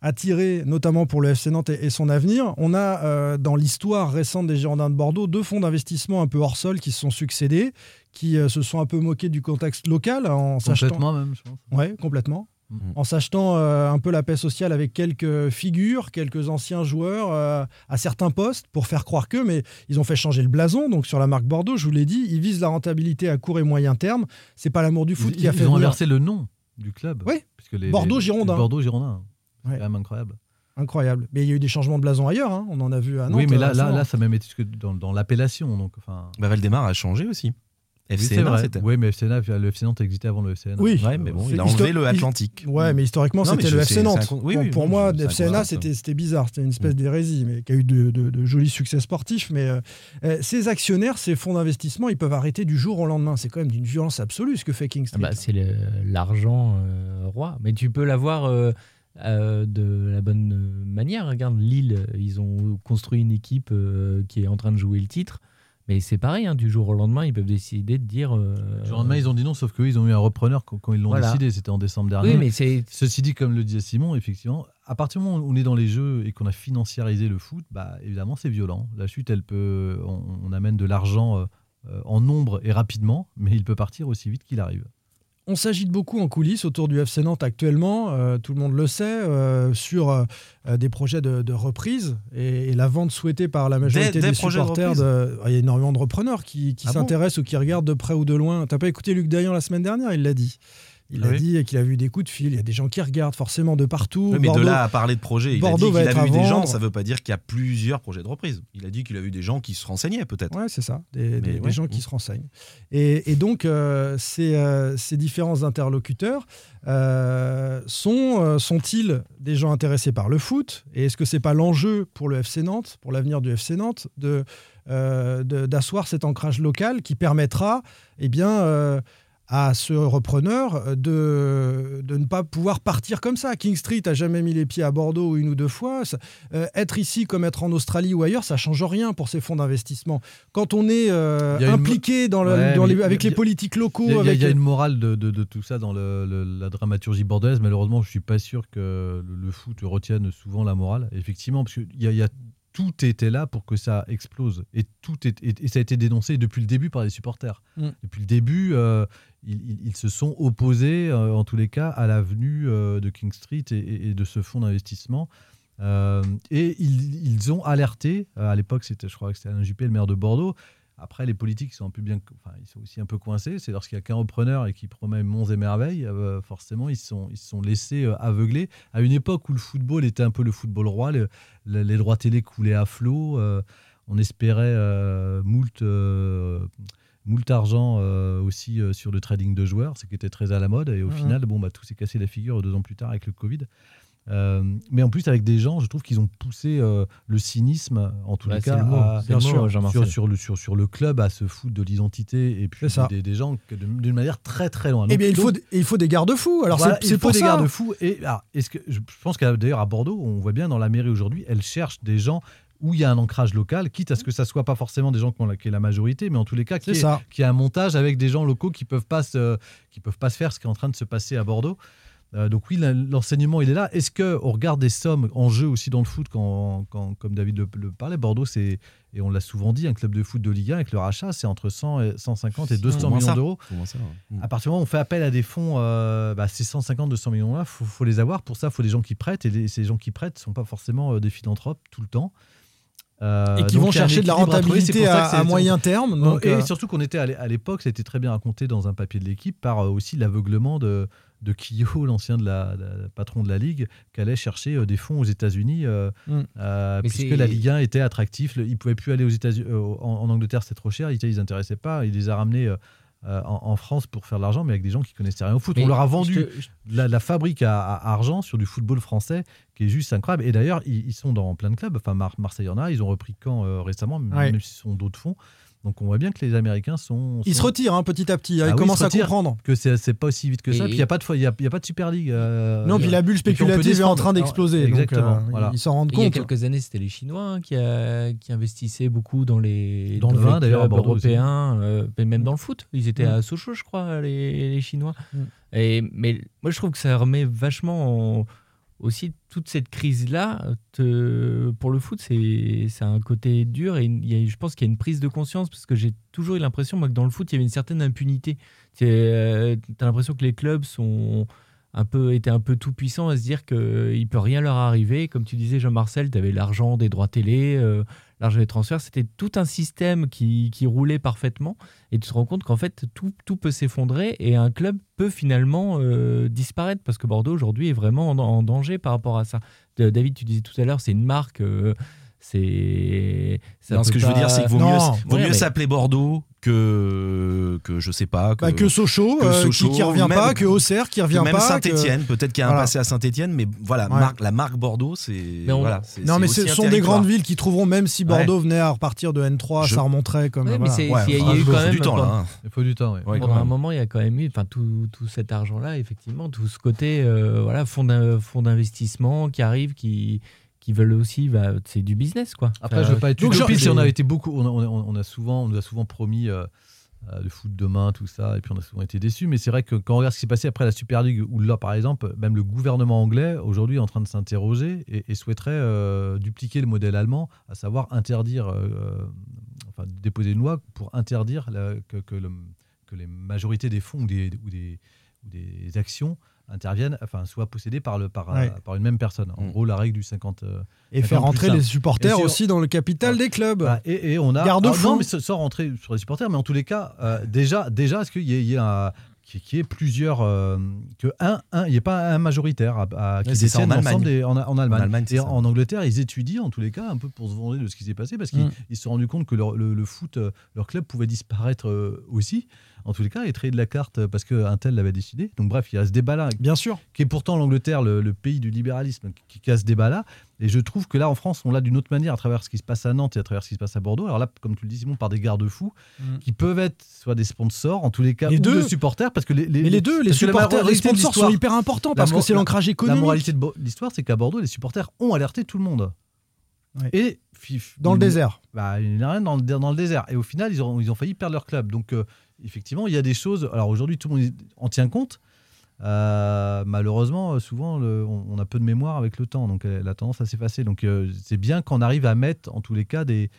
à tirer, notamment pour le FC Nantes et, et son avenir. On a, euh, dans l'histoire récente des Girondins de Bordeaux, deux fonds d'investissement un peu hors sol qui se sont succédés, qui euh, se sont un peu moqués du contexte local en s'achetant. Complètement même, je pense. Ouais, complètement. Mhm. En s'achetant euh, un peu la paix sociale avec quelques figures, quelques anciens joueurs euh, à certains postes pour faire croire que, mais ils ont fait changer le blason. Donc sur la marque Bordeaux, je vous l'ai dit, ils visent la rentabilité à court et moyen terme. C'est pas l'amour du foot Ils, qui a ils fait ont venir- inversé le nom du club. Oui. Puisque les- Bordeaux les- Girondins. Bordeaux Girondins. C'est Ouais. quand même incroyable. Incroyable. Mais il y a eu des changements de blason ailleurs. hein. On en a vu à Nantes. oui, mais là, récemment. là, là, ça a même été dans, dans l'appellation. Donc, enfin, Bah, Valdemar a changé aussi. FCNA, vrai. c'était. Oui, mais FCNA, le FC Nantes existait avant le FCNA. Oui. Ouais, mais bon, il a enlevé le Atlantique. Ouais, mais historiquement, c'était le FC Nantes. un oui, Bon, oui, pour moi, un FCNA, c'était c'était bizarre. C'était une Mm. espèce d'hérésie, mais qui a eu de, de- de jolis succès sportifs. Mais euh, euh, ces actionnaires, ces fonds d'investissement, ils peuvent arrêter du jour au lendemain. C'est quand même d'une violence absolue ce que fait King Ah bah, c'est le- l'argent euh, roi. Mais tu peux l'avoir euh, euh, de la bonne manière. Regarde, Lille, ils ont construit une équipe euh, qui est en train de jouer le titre. Mais c'est pareil, hein, du jour au lendemain, ils peuvent décider de dire. euh, Du jour au lendemain, ils ont dit non, sauf qu'eux, ils ont eu un repreneur quand, quand ils l'ont Voilà. décidé. C'était en décembre dernier. Oui, mais c'est. Ceci dit, comme le disait Simon, effectivement, à partir du moment où on est dans les jeux et qu'on a financiarisé le foot, bah, évidemment, c'est violent. La chute, elle peut, on, on amène de l'argent euh, en nombre et rapidement, mais il peut partir aussi vite qu'il arrive. On s'agite beaucoup en coulisses autour du FC Nantes actuellement, euh, tout le monde le sait, euh, sur euh, des projets de, de reprise et, et la vente souhaitée par la majorité Des- des supporters. de- Il y a énormément de repreneurs qui, qui Ah bon s'intéressent ou qui regardent de près ou de loin. T'as pas écouté Luc Dayan la semaine dernière Il l'a dit. Il a oui dit qu'il a vu des coups de fil. Il y a des gens qui regardent forcément de partout. Oui, mais Bordeaux- de là à parler de projet, il Bordeaux a dit qu'il a vu des gens, ça veut pas dire qu'il y a plusieurs projets de reprise. Il a dit qu'il a vu des gens qui se renseignaient peut-être. Ouais, c'est ça, des, gens qui se renseignent. Et, et donc, euh, ces, euh, ces différents interlocuteurs euh, sont, sont-ils des gens intéressés par le foot? Et est-ce que c'est pas l'enjeu pour le FC Nantes, pour l'avenir du FC Nantes, de, d'asseoir cet ancrage local qui permettra, eh bien, à ce repreneur de, de ne pas pouvoir partir comme ça. King Street a jamais mis les pieds à Bordeaux une ou deux fois. Euh, être ici comme être en Australie ou ailleurs, ça change rien pour ces fonds d'investissement. Quand on est euh, une impliqué dans le- Ouais, dans mais les- avec a- les politiques locaux, Il avec y a une morale de, de- de tout ça dans le- le- la dramaturgie bordelaise. Malheureusement, je suis pas sûr que le, foot retienne souvent la morale. Effectivement, parce que il y a, y a- tout était là pour que ça explose. Et, tout est, et, et ça a été dénoncé depuis le début par les supporters. Mm. Depuis le début, euh, ils, ils- ils se sont opposés, euh, en tous les cas, à la venue euh, de King Street et, de ce fonds d'investissement. Euh, et ils, ils ont alerté, à l'époque, c'était, je crois que c'était Alain Juppé, le maire de Bordeaux. Après, les politiques sont un peu bien, enfin, ils sont aussi un peu coincés. C'est lorsqu'il y a qu'un repreneur et qui promet monts et merveilles, euh, forcément, ils se sont, ils sont laissés euh, aveugler. À une époque où le football était un peu le football roi, le- le- les droits télé coulaient à flot. euh, on espérait euh, moult, moult argent aussi sur le trading de joueurs, ce qui était très à la mode. Et au Mhm. final, bon, bah, tout s'est cassé la figure deux ans plus tard avec le Covid. Euh, mais en plus, avec des gens, je trouve qu'ils ont poussé euh, le cynisme, en tout Bah, cas, le mot, à- bien sûr, Jean-Marcel. sur, sur le, sur, sur le club à se foutre de l'identité et puis des, des gens d'une manière très très loin. Eh Donc- bien, il faut, donc, il faut des garde-fous. Alors, voilà, c'est faut pour des garde-fous. Et alors, est-ce que je pense qu'à d'ailleurs à Bordeaux, on voit bien dans la mairie aujourd'hui, elle cherche des gens où il y a un ancrage local, quitte à ce que ça soit pas forcément des gens qui, ont la, qui est la majorité, mais en tous les cas, qui qui a un montage avec des gens locaux qui peuvent pas se, qui peuvent pas se faire ce qui est en train de se passer à Bordeaux. Euh, donc oui, l'enseignement, il est là. Est-ce que on regarde des sommes en jeu aussi dans le foot quand, quand- comme David le, le parlait, Bordeaux, c'est et on l'a souvent dit, un club de foot de Ligue 1 avec le rachat, c'est entre 100 et 150 et 200 Au moins millions d'euros. Ouais. À partir du moment où on fait appel à des fonds, euh, bah, ces 150, 200 millions là, faut, faut les avoir. Pour ça, il faut des gens qui prêtent et les- ces gens qui prêtent sont pas forcément euh, des philanthropes tout le temps. Euh, Et qui vont il chercher de la rentabilité à- moyen terme, donc, et euh, surtout qu'on était à l'é- à l'époque, ça a été très bien raconté dans un papier de l'équipe par aussi l'aveuglement de, de Kyo, l'ancien de la, la- patron de la ligue, qui allait chercher euh, des fonds aux États-Unis euh, Mm. euh, puisque la Ligue 1 était attractif. Le- Ils pouvaient plus aller aux États-Unis, euh, en, en Angleterre, c'était trop cher. L'Italie, ils n'intéressaient pas. Il les a ramenés. euh, en, en France pour faire de l'argent, mais avec des gens qui connaissaient rien au foot. Mais On leur a je vendu te- je- la, la fabrique à, à argent sur du football français qui est juste incroyable. Et d'ailleurs, ils, ils sont dans plein de clubs. Enfin, Mar- Marseille en a, ils ont repris Caen euh, récemment, Ouais. même s'ils sont d'autres fonds. Donc on voit bien que les Américains sont. Ils sont- se retirent hein, petit à petit. Ah Ils oui, commencent à comprendre. que c'est c'est pas aussi vite que ça. Et- Puis il n'y a, pas de fois- il y a, y a pas de Super League. euh, Non, puis la bulle spéculative est en train d'exploser. donc, Exactement. euh, voilà. Ils s'en rendent Il y a compte. quelques années, c'était les Chinois hein, qui, a- qui investissaient beaucoup dans les, Dans le vin, d'ailleurs, européens, euh, mais même dans le foot. Ils étaient Mm. à Sochaux, je crois, les, les Chinois. Mm. Et, mais moi, je trouve que ça remet vachement en- aussi toute cette crise-là. Pour le foot, c'est un côté dur et y a- je pense qu'il y a une prise de conscience parce que j'ai toujours eu l'impression, moi, que dans le foot, il y avait une certaine impunité. Tu as l'impression que les clubs sont un peu, étaient un peu tout puissants à se dire qu'il ne peut rien leur arriver. Comme tu disais, Jean-Marcel, tu avais l'argent des droits télé, euh, l'argent des transferts. C'était tout un système qui, qui roulait parfaitement. Et tu te rends compte qu'en fait, tout, tout peut s'effondrer et un club peut finalement euh, disparaître parce que Bordeaux aujourd'hui est vraiment en, danger par rapport à ça. Euh, David, tu disais tout à l'heure, c'est une marque. euh, c'est. Non, ce que je veux dire, c'est qu'il vaut Non. mieux, vaut Ouais, mieux mais- s'appeler Bordeaux que, que je sais pas. Que, Bah, que Sochaux, que euh, Sochaux, qui, qui revient même- pas, que Auxerre qui que revient même pas. Saint-Etienne, que- peut-être qu'il y a un Voilà. passé à Saint-Etienne, mais voilà, Ouais. marque- la marque Bordeaux, c'est. Mais on- Voilà, c'est- Non, mais ce sont des grandes villes qui trouveront, même si Bordeaux venait à repartir de N3, Je- ça remonterait comme. Ouais, mais voilà. Ouais, il y a enfin, eu il quand faut même du temps là. pendant- hein. Il faut du temps. Pendant un moment, il y a quand même eu, enfin tout, tout cet argent-là, effectivement, tout ce côté, euh, voilà, fonds d'in- fonds d'investissement qui arrivent, qui, qui veulent aussi, bah, c'est du business, quoi. Après, Enfin, je veux pas être donc, utopiste, on a été beaucoup, on a, on a- on a souvent, on nous a souvent promis euh, euh, le foot demain, tout ça, et puis on a souvent été déçus. Mais c'est vrai que quand on regarde ce qui s'est passé après la Super League, où là, par exemple, même le gouvernement anglais aujourd'hui est en train de s'interroger et, et souhaiterait euh, dupliquer le modèle allemand, à savoir interdire, euh, euh, enfin déposer une loi pour interdire la- que, que le- que les majorités des fonds ou des, ou des, ou des actions interviennent, enfin, soient possédées par, le, par, Ouais. euh, par une même personne. En Mm. gros, la règle du 50. euh, Et faire 50 plus rentrer les supporters sur- aussi dans le capital des clubs. Voilà, et, et on a. Garde-fou. Ah, non, mais sans rentrer sur les supporters, mais en tous les cas, euh, déjà, déjà est-ce qu'il y, y un- qu'il qu'il y ait plusieurs. euh, que un, un, il n'y ait pas un majoritaire à, à- qui Ouais, c'est ça, détienne en l'ensemble en, en Allemagne. En Allemagne, c'est et ça. en Angleterre, ils étudient en tous les cas un peu pour se venger de ce qui s'est passé parce qu'ils Mm. ils se sont rendus compte que leur- le, le foot, leur club pouvait disparaître euh, aussi. En tous les cas, et traiter de la carte parce qu'un tel l'avait décidé. Donc, bref, il y a ce débat-là Bien sûr. qui est pourtant l'Angleterre, le, le pays du libéralisme, qui, qui a ce débat-là. Et je trouve que là, en France, on l'a d'une autre manière à travers ce qui se passe à Nantes et à travers ce qui se passe à Bordeaux. Alors là, comme tu le dis, Simon, par des garde-fous Mm. qui peuvent être soit des sponsors, en tous les cas, Les ou deux. des supporters, parce que les, Mais les deux, les la supporters, les sponsors sont hyper importants la parce que c'est l'ancrage La économique. moralité de l'histoire, c'est qu'à Bordeaux, les supporters ont alerté tout le monde. Ouais. Et fif- Dans le désert. bah, il n'y a rien dans le, dans le désert. Et au final, ils ont, ils ont failli perdre leur club. Donc, euh, effectivement, il y a des choses. Alors aujourd'hui, tout le monde en tient compte. Euh, malheureusement, euh, souvent, on, a peu de mémoire avec le temps. Donc, elle a tendance à s'effacer. Donc, euh, c'est bien qu'on arrive à mettre, en tous les cas, des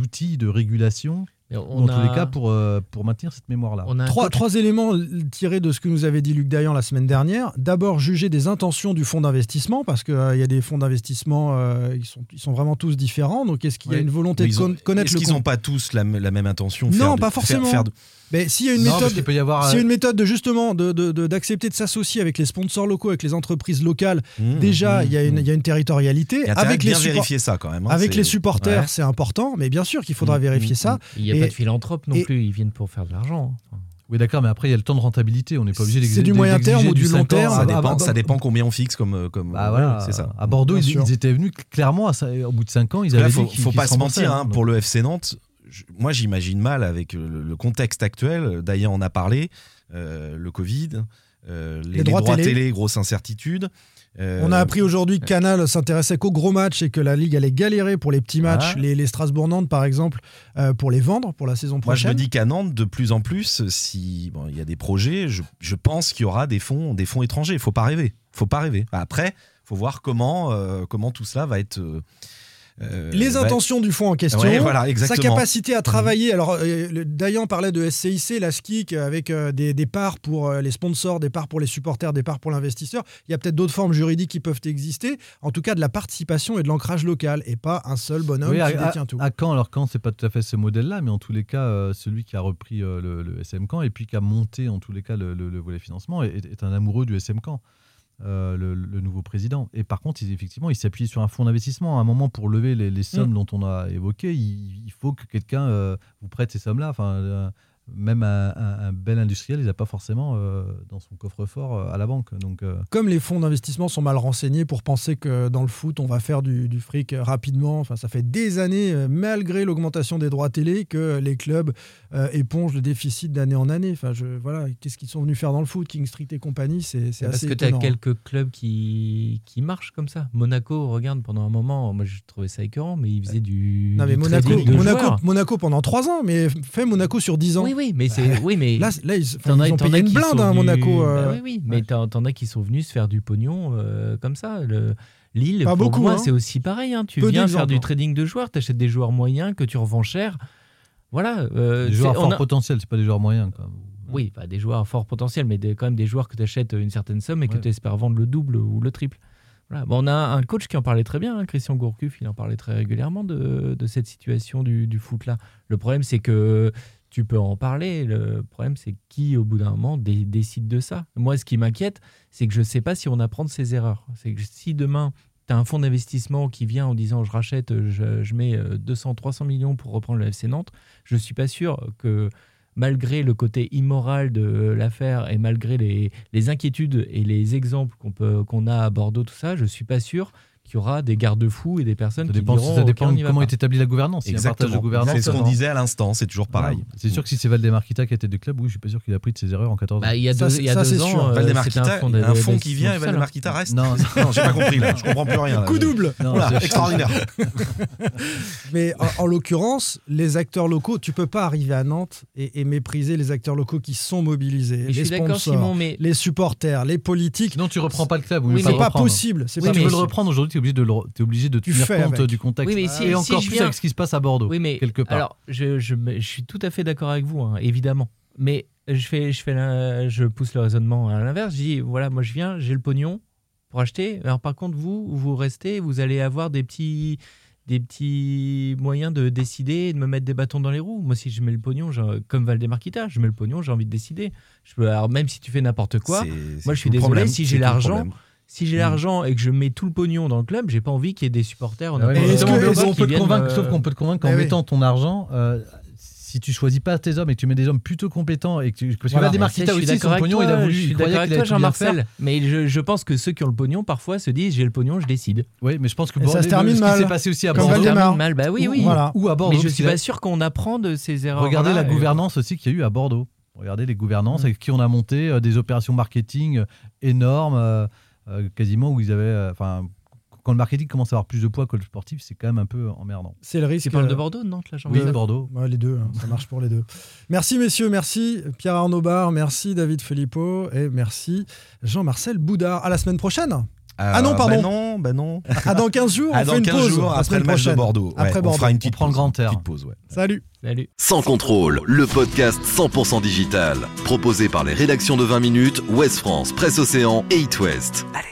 outils de régulation. On en tous les a- cas, pour, euh, pour maintenir cette mémoire-là. a Trois, coach- trois éléments tirés de ce que nous avait dit Luc Dayan la semaine dernière. D'abord, juger des intentions du fonds d'investissement, parce qu'il y a des fonds d'investissement, euh, ils, sont, ils sont vraiment tous différents. Donc, est-ce qu'il y a Oui. une volonté de ont- connaître Est-ce le qu'ils con- n'ont pas tous la, la même intention Non, faire de- pas faire- forcément. faire de- Mais s'il y a une Non, méthode, peut y avoir, y a euh, une méthode de justement de- de- de- d'accepter de, s'associer avec les sponsors locaux, avec les entreprises locales, Mmh, déjà mmh, il y, a une- mmh. il y a une territorialité. Il y Avec les, vérifier ça quand même. hein, avec c'est- les supporters, Ouais. c'est important, mais bien sûr qu'il faudra Mmh, vérifier mmh, ça. Il n'y a Et- pas de philanthrope non et- plus, ils viennent pour faire de l'argent. hein. Oui, d'accord, mais après, il y a le temps de rentabilité. On n'est pas obligé C'est d'exiger du moyen terme ou du long 5 ans. terme. Ça dépend, ça dépend combien on fixe comme. comme Bah voilà, c'est ça. À Bordeaux, ils, étaient venus clairement, à au bout de 5 ans, ils Là, avaient faut, dit qu'ils- faut qu'ils pas se mentir, hein, pour le FC Nantes, je- moi j'imagine mal avec euh, le, le contexte actuel. D'ailleurs, on a parlé, euh, le Covid, euh, les, Les droits les droits télé. télé. grosse incertitude. Euh, On a appris aujourd'hui que Canal s'intéressait qu'aux gros matchs et que la Ligue allait galérer pour les petits matchs, Ah. les, les Strasbourg-Nantes par exemple, euh, pour les vendre pour la saison Moi, prochaine. je me dis qu'à Nantes, de plus en plus, si bon, il y a des projets, je, je pense qu'il y aura des fonds, des fonds étrangers. Il faut pas rêver. faut pas rêver. Après, faut voir comment, euh, comment tout cela va être. Euh, Les va- intentions du fonds en question, Ouais, voilà, sa capacité à travailler. Alors, euh, Dayan parlait de SCIC, la SKIC, avec euh, des, des parts pour les sponsors, des parts pour les supporters, des parts pour l'investisseur. Il y a peut-être d'autres formes juridiques qui peuvent exister. En tout cas, de la participation et de l'ancrage local, et pas un seul bonhomme Oui, qui à, détient tout. à Caen, alors Caen, c'est pas tout à fait ce modèle-là, mais en tous les cas, celui qui a repris le, le SM Caen et puis qui a monté en tous les cas le, le- le volet financement est, est un amoureux du SM Caen. Euh, le, le nouveau président. Et par contre, il- effectivement, il s'appuie sur un fonds d'investissement. À un moment, pour lever les, les sommes Mm. dont on a évoqué, il, il faut que quelqu'un euh, vous prête ces sommes-là. Enfin, euh, même un, un- un bel industriel, il n'a pas forcément euh, dans son coffre-fort euh, à la banque. Donc, euh, Comme les fonds d'investissement sont mal renseignés pour penser que dans le foot, on va faire du, du fric rapidement. Enfin, ça fait des années, malgré l'augmentation des droits télé, que les clubs euh, épongent le déficit d'année en année. Enfin, je, voilà, qu'est-ce qu'ils sont venus faire dans le foot King Street et compagnie, c'est c'est Parce assez que tu as étonnant. quelques clubs qui, qui marchent comme ça. Monaco, regarde, pendant un moment, moi je trouvais ça écœurant, mais ils faisaient du. Non, mais du Monaco, Monaco. Monaco pendant 3 ans, mais fait Monaco sur 10 ans. Oui, oui, mais c'est. Oui, mais. Là, là ils, as- ils ont payé une blinde sont à Monaco. euh, Bah oui, oui, mais t'en t'en as qui sont venus se faire du pognon euh, comme ça. Le... Lille, Pas pour beaucoup, moi, hein. c'est aussi pareil. hein. Tu Peu viens faire du hein. trading de joueurs, t'achètes des joueurs moyens que tu revends cher. Voilà. euh, des joueurs fort a- potentiel, c'est pas des joueurs moyens. Quoi. Oui, pas des joueurs à fort potentiel, mais des- quand même des joueurs que tu achètes une certaine somme et que Ouais. tu espères vendre le double ou le triple. Voilà. Bon, on a un coach qui en parlait très bien, hein, Christian Gourcuff, il en parlait très régulièrement de, de cette situation du, du foot là. Le problème, c'est que tu peux en parler. Le problème, c'est qui, au bout d'un moment, dé- décide de ça. Moi, ce qui m'inquiète, c'est que je ne sais pas si on apprend de ses erreurs. C'est que si demain, tu as un fonds d'investissement qui vient en disant je rachète, je, mets euh, 200, 300 millions pour reprendre le FC Nantes, je ne suis pas sûr que malgré le côté immoral de l'affaire et malgré les, inquiétudes et les exemples qu'on qu'on a à Bordeaux, tout ça, je suis pas sûr qu'il y aura des garde-fous et des personnes Ça qui dépend, diront ça dépend on de y va comment pas. est établie la gouvernance. Un de Exactement. gouvernance. C'est ce qu'on non. disait à l'instant, c'est toujours pareil. C'est sûr que si c'est Valdemarquita qui était du club, oui, je suis pas sûr qu'il a pris de ses erreurs en 14 ans. Bah, il y a Ça, deux, c'est- il y a ça, deux ans, sûr. euh, Valdemar c'était Kita, fonds de- un fonds de- qui vient et tout ça, Valdemar là. Kita reste. Non, non j'ai pas compris là. [LAUGHS] Je comprends plus rien. là. Coup double Non, Oula, extraordinaire. [LAUGHS] Mais en, en l'occurrence, les acteurs locaux, tu peux pas arriver à Nantes et, et mépriser les acteurs locaux qui sont mobilisés, les suis d'accord, sponsors, Simon, mais les supporters, les politiques. Sinon, tu reprends pas le club. Oui, C'est pas possible. C'est Si tu veux le reprendre aujourd'hui, tu es obligé de, le- t'es obligé de Tu tenir compte avec. du contexte. Oui, mais si- et si encore plus viens- avec ce qui se passe à Bordeaux, Oui, mais quelque part. alors, je, je, me- je suis tout à fait d'accord avec vous, hein, évidemment. Mais je fais, je fais, la- je pousse le raisonnement à l'inverse. Je dis, voilà, moi je viens, j'ai le pognon pour acheter. Alors par contre, vous, vous restez, vous allez avoir des petits, des petits moyens de décider, et de me mettre des bâtons dans les roues. Moi, si je mets le pognon, comme Valdemarquita, je mets le pognon, j'ai envie de décider. Je peux, alors même si tu fais n'importe quoi, moi je suis désolé, problème, si j'ai l'argent, problème. Si j'ai l'argent et que je mets tout le pognon dans le club, j'ai pas envie qu'il y ait des supporters. Ah ouais, est-ce on qui peut te convaincre, euh, sauf qu'on peut te convaincre qu'en oui. mettant ton argent, euh, si tu choisis pas tes hommes et que tu mets des hommes plutôt compétents et que tu, parce Voilà. que Ça, je Valdemarquita suis aussi, son pognon, toi, il a voulu, je suis d'accord avec toi. Jean-Marcel. Mais je, je pense que ceux qui ont le pognon parfois se disent j'ai le pognon, je décide. Oui, mais je pense que Bordeaux, ça se termine ce qui mal. s'est passé aussi à Comme Bordeaux. Valdemar. termine mal. Bah oui, oui. Voilà. Ou à Bordeaux. mais je suis pas sûr qu'on apprend de ces erreurs. Regardez la gouvernance aussi qu'il y a eu à Bordeaux. Regardez les gouvernances avec qui on a monté euh, des opérations marketing euh, énormes, euh, quasiment où ils avaient. euh, Enfin, quand le marketing commence à avoir plus de poids que le sportif, c'est quand même un peu emmerdant. C'est le risque. Tu parles de euh, Bordeaux, Nantes, là, Oui, Jean-Marcel Bordeaux. Ouais, les deux, hein, ça marche pour les deux. [LAUGHS] Merci messieurs, merci Pierre Arnaud Bar, merci David Filippo et merci Jean-Marcel Boudard. À la semaine prochaine. Ah non, pardon. Bah non, bah non. À dans 15 jours, Ah, on dans fait une 15 pause. jours la après semaine le match de prochaine. Bordeaux. Après Ouais, Bordeaux. On fera une petite prend le pause, grand air. petite pause, ouais. Salut. Salut. Sans contrôle, le podcast 100% digital. Proposé par les rédactions de 20 minutes, Ouest France, Presse Océan et It West. Allez,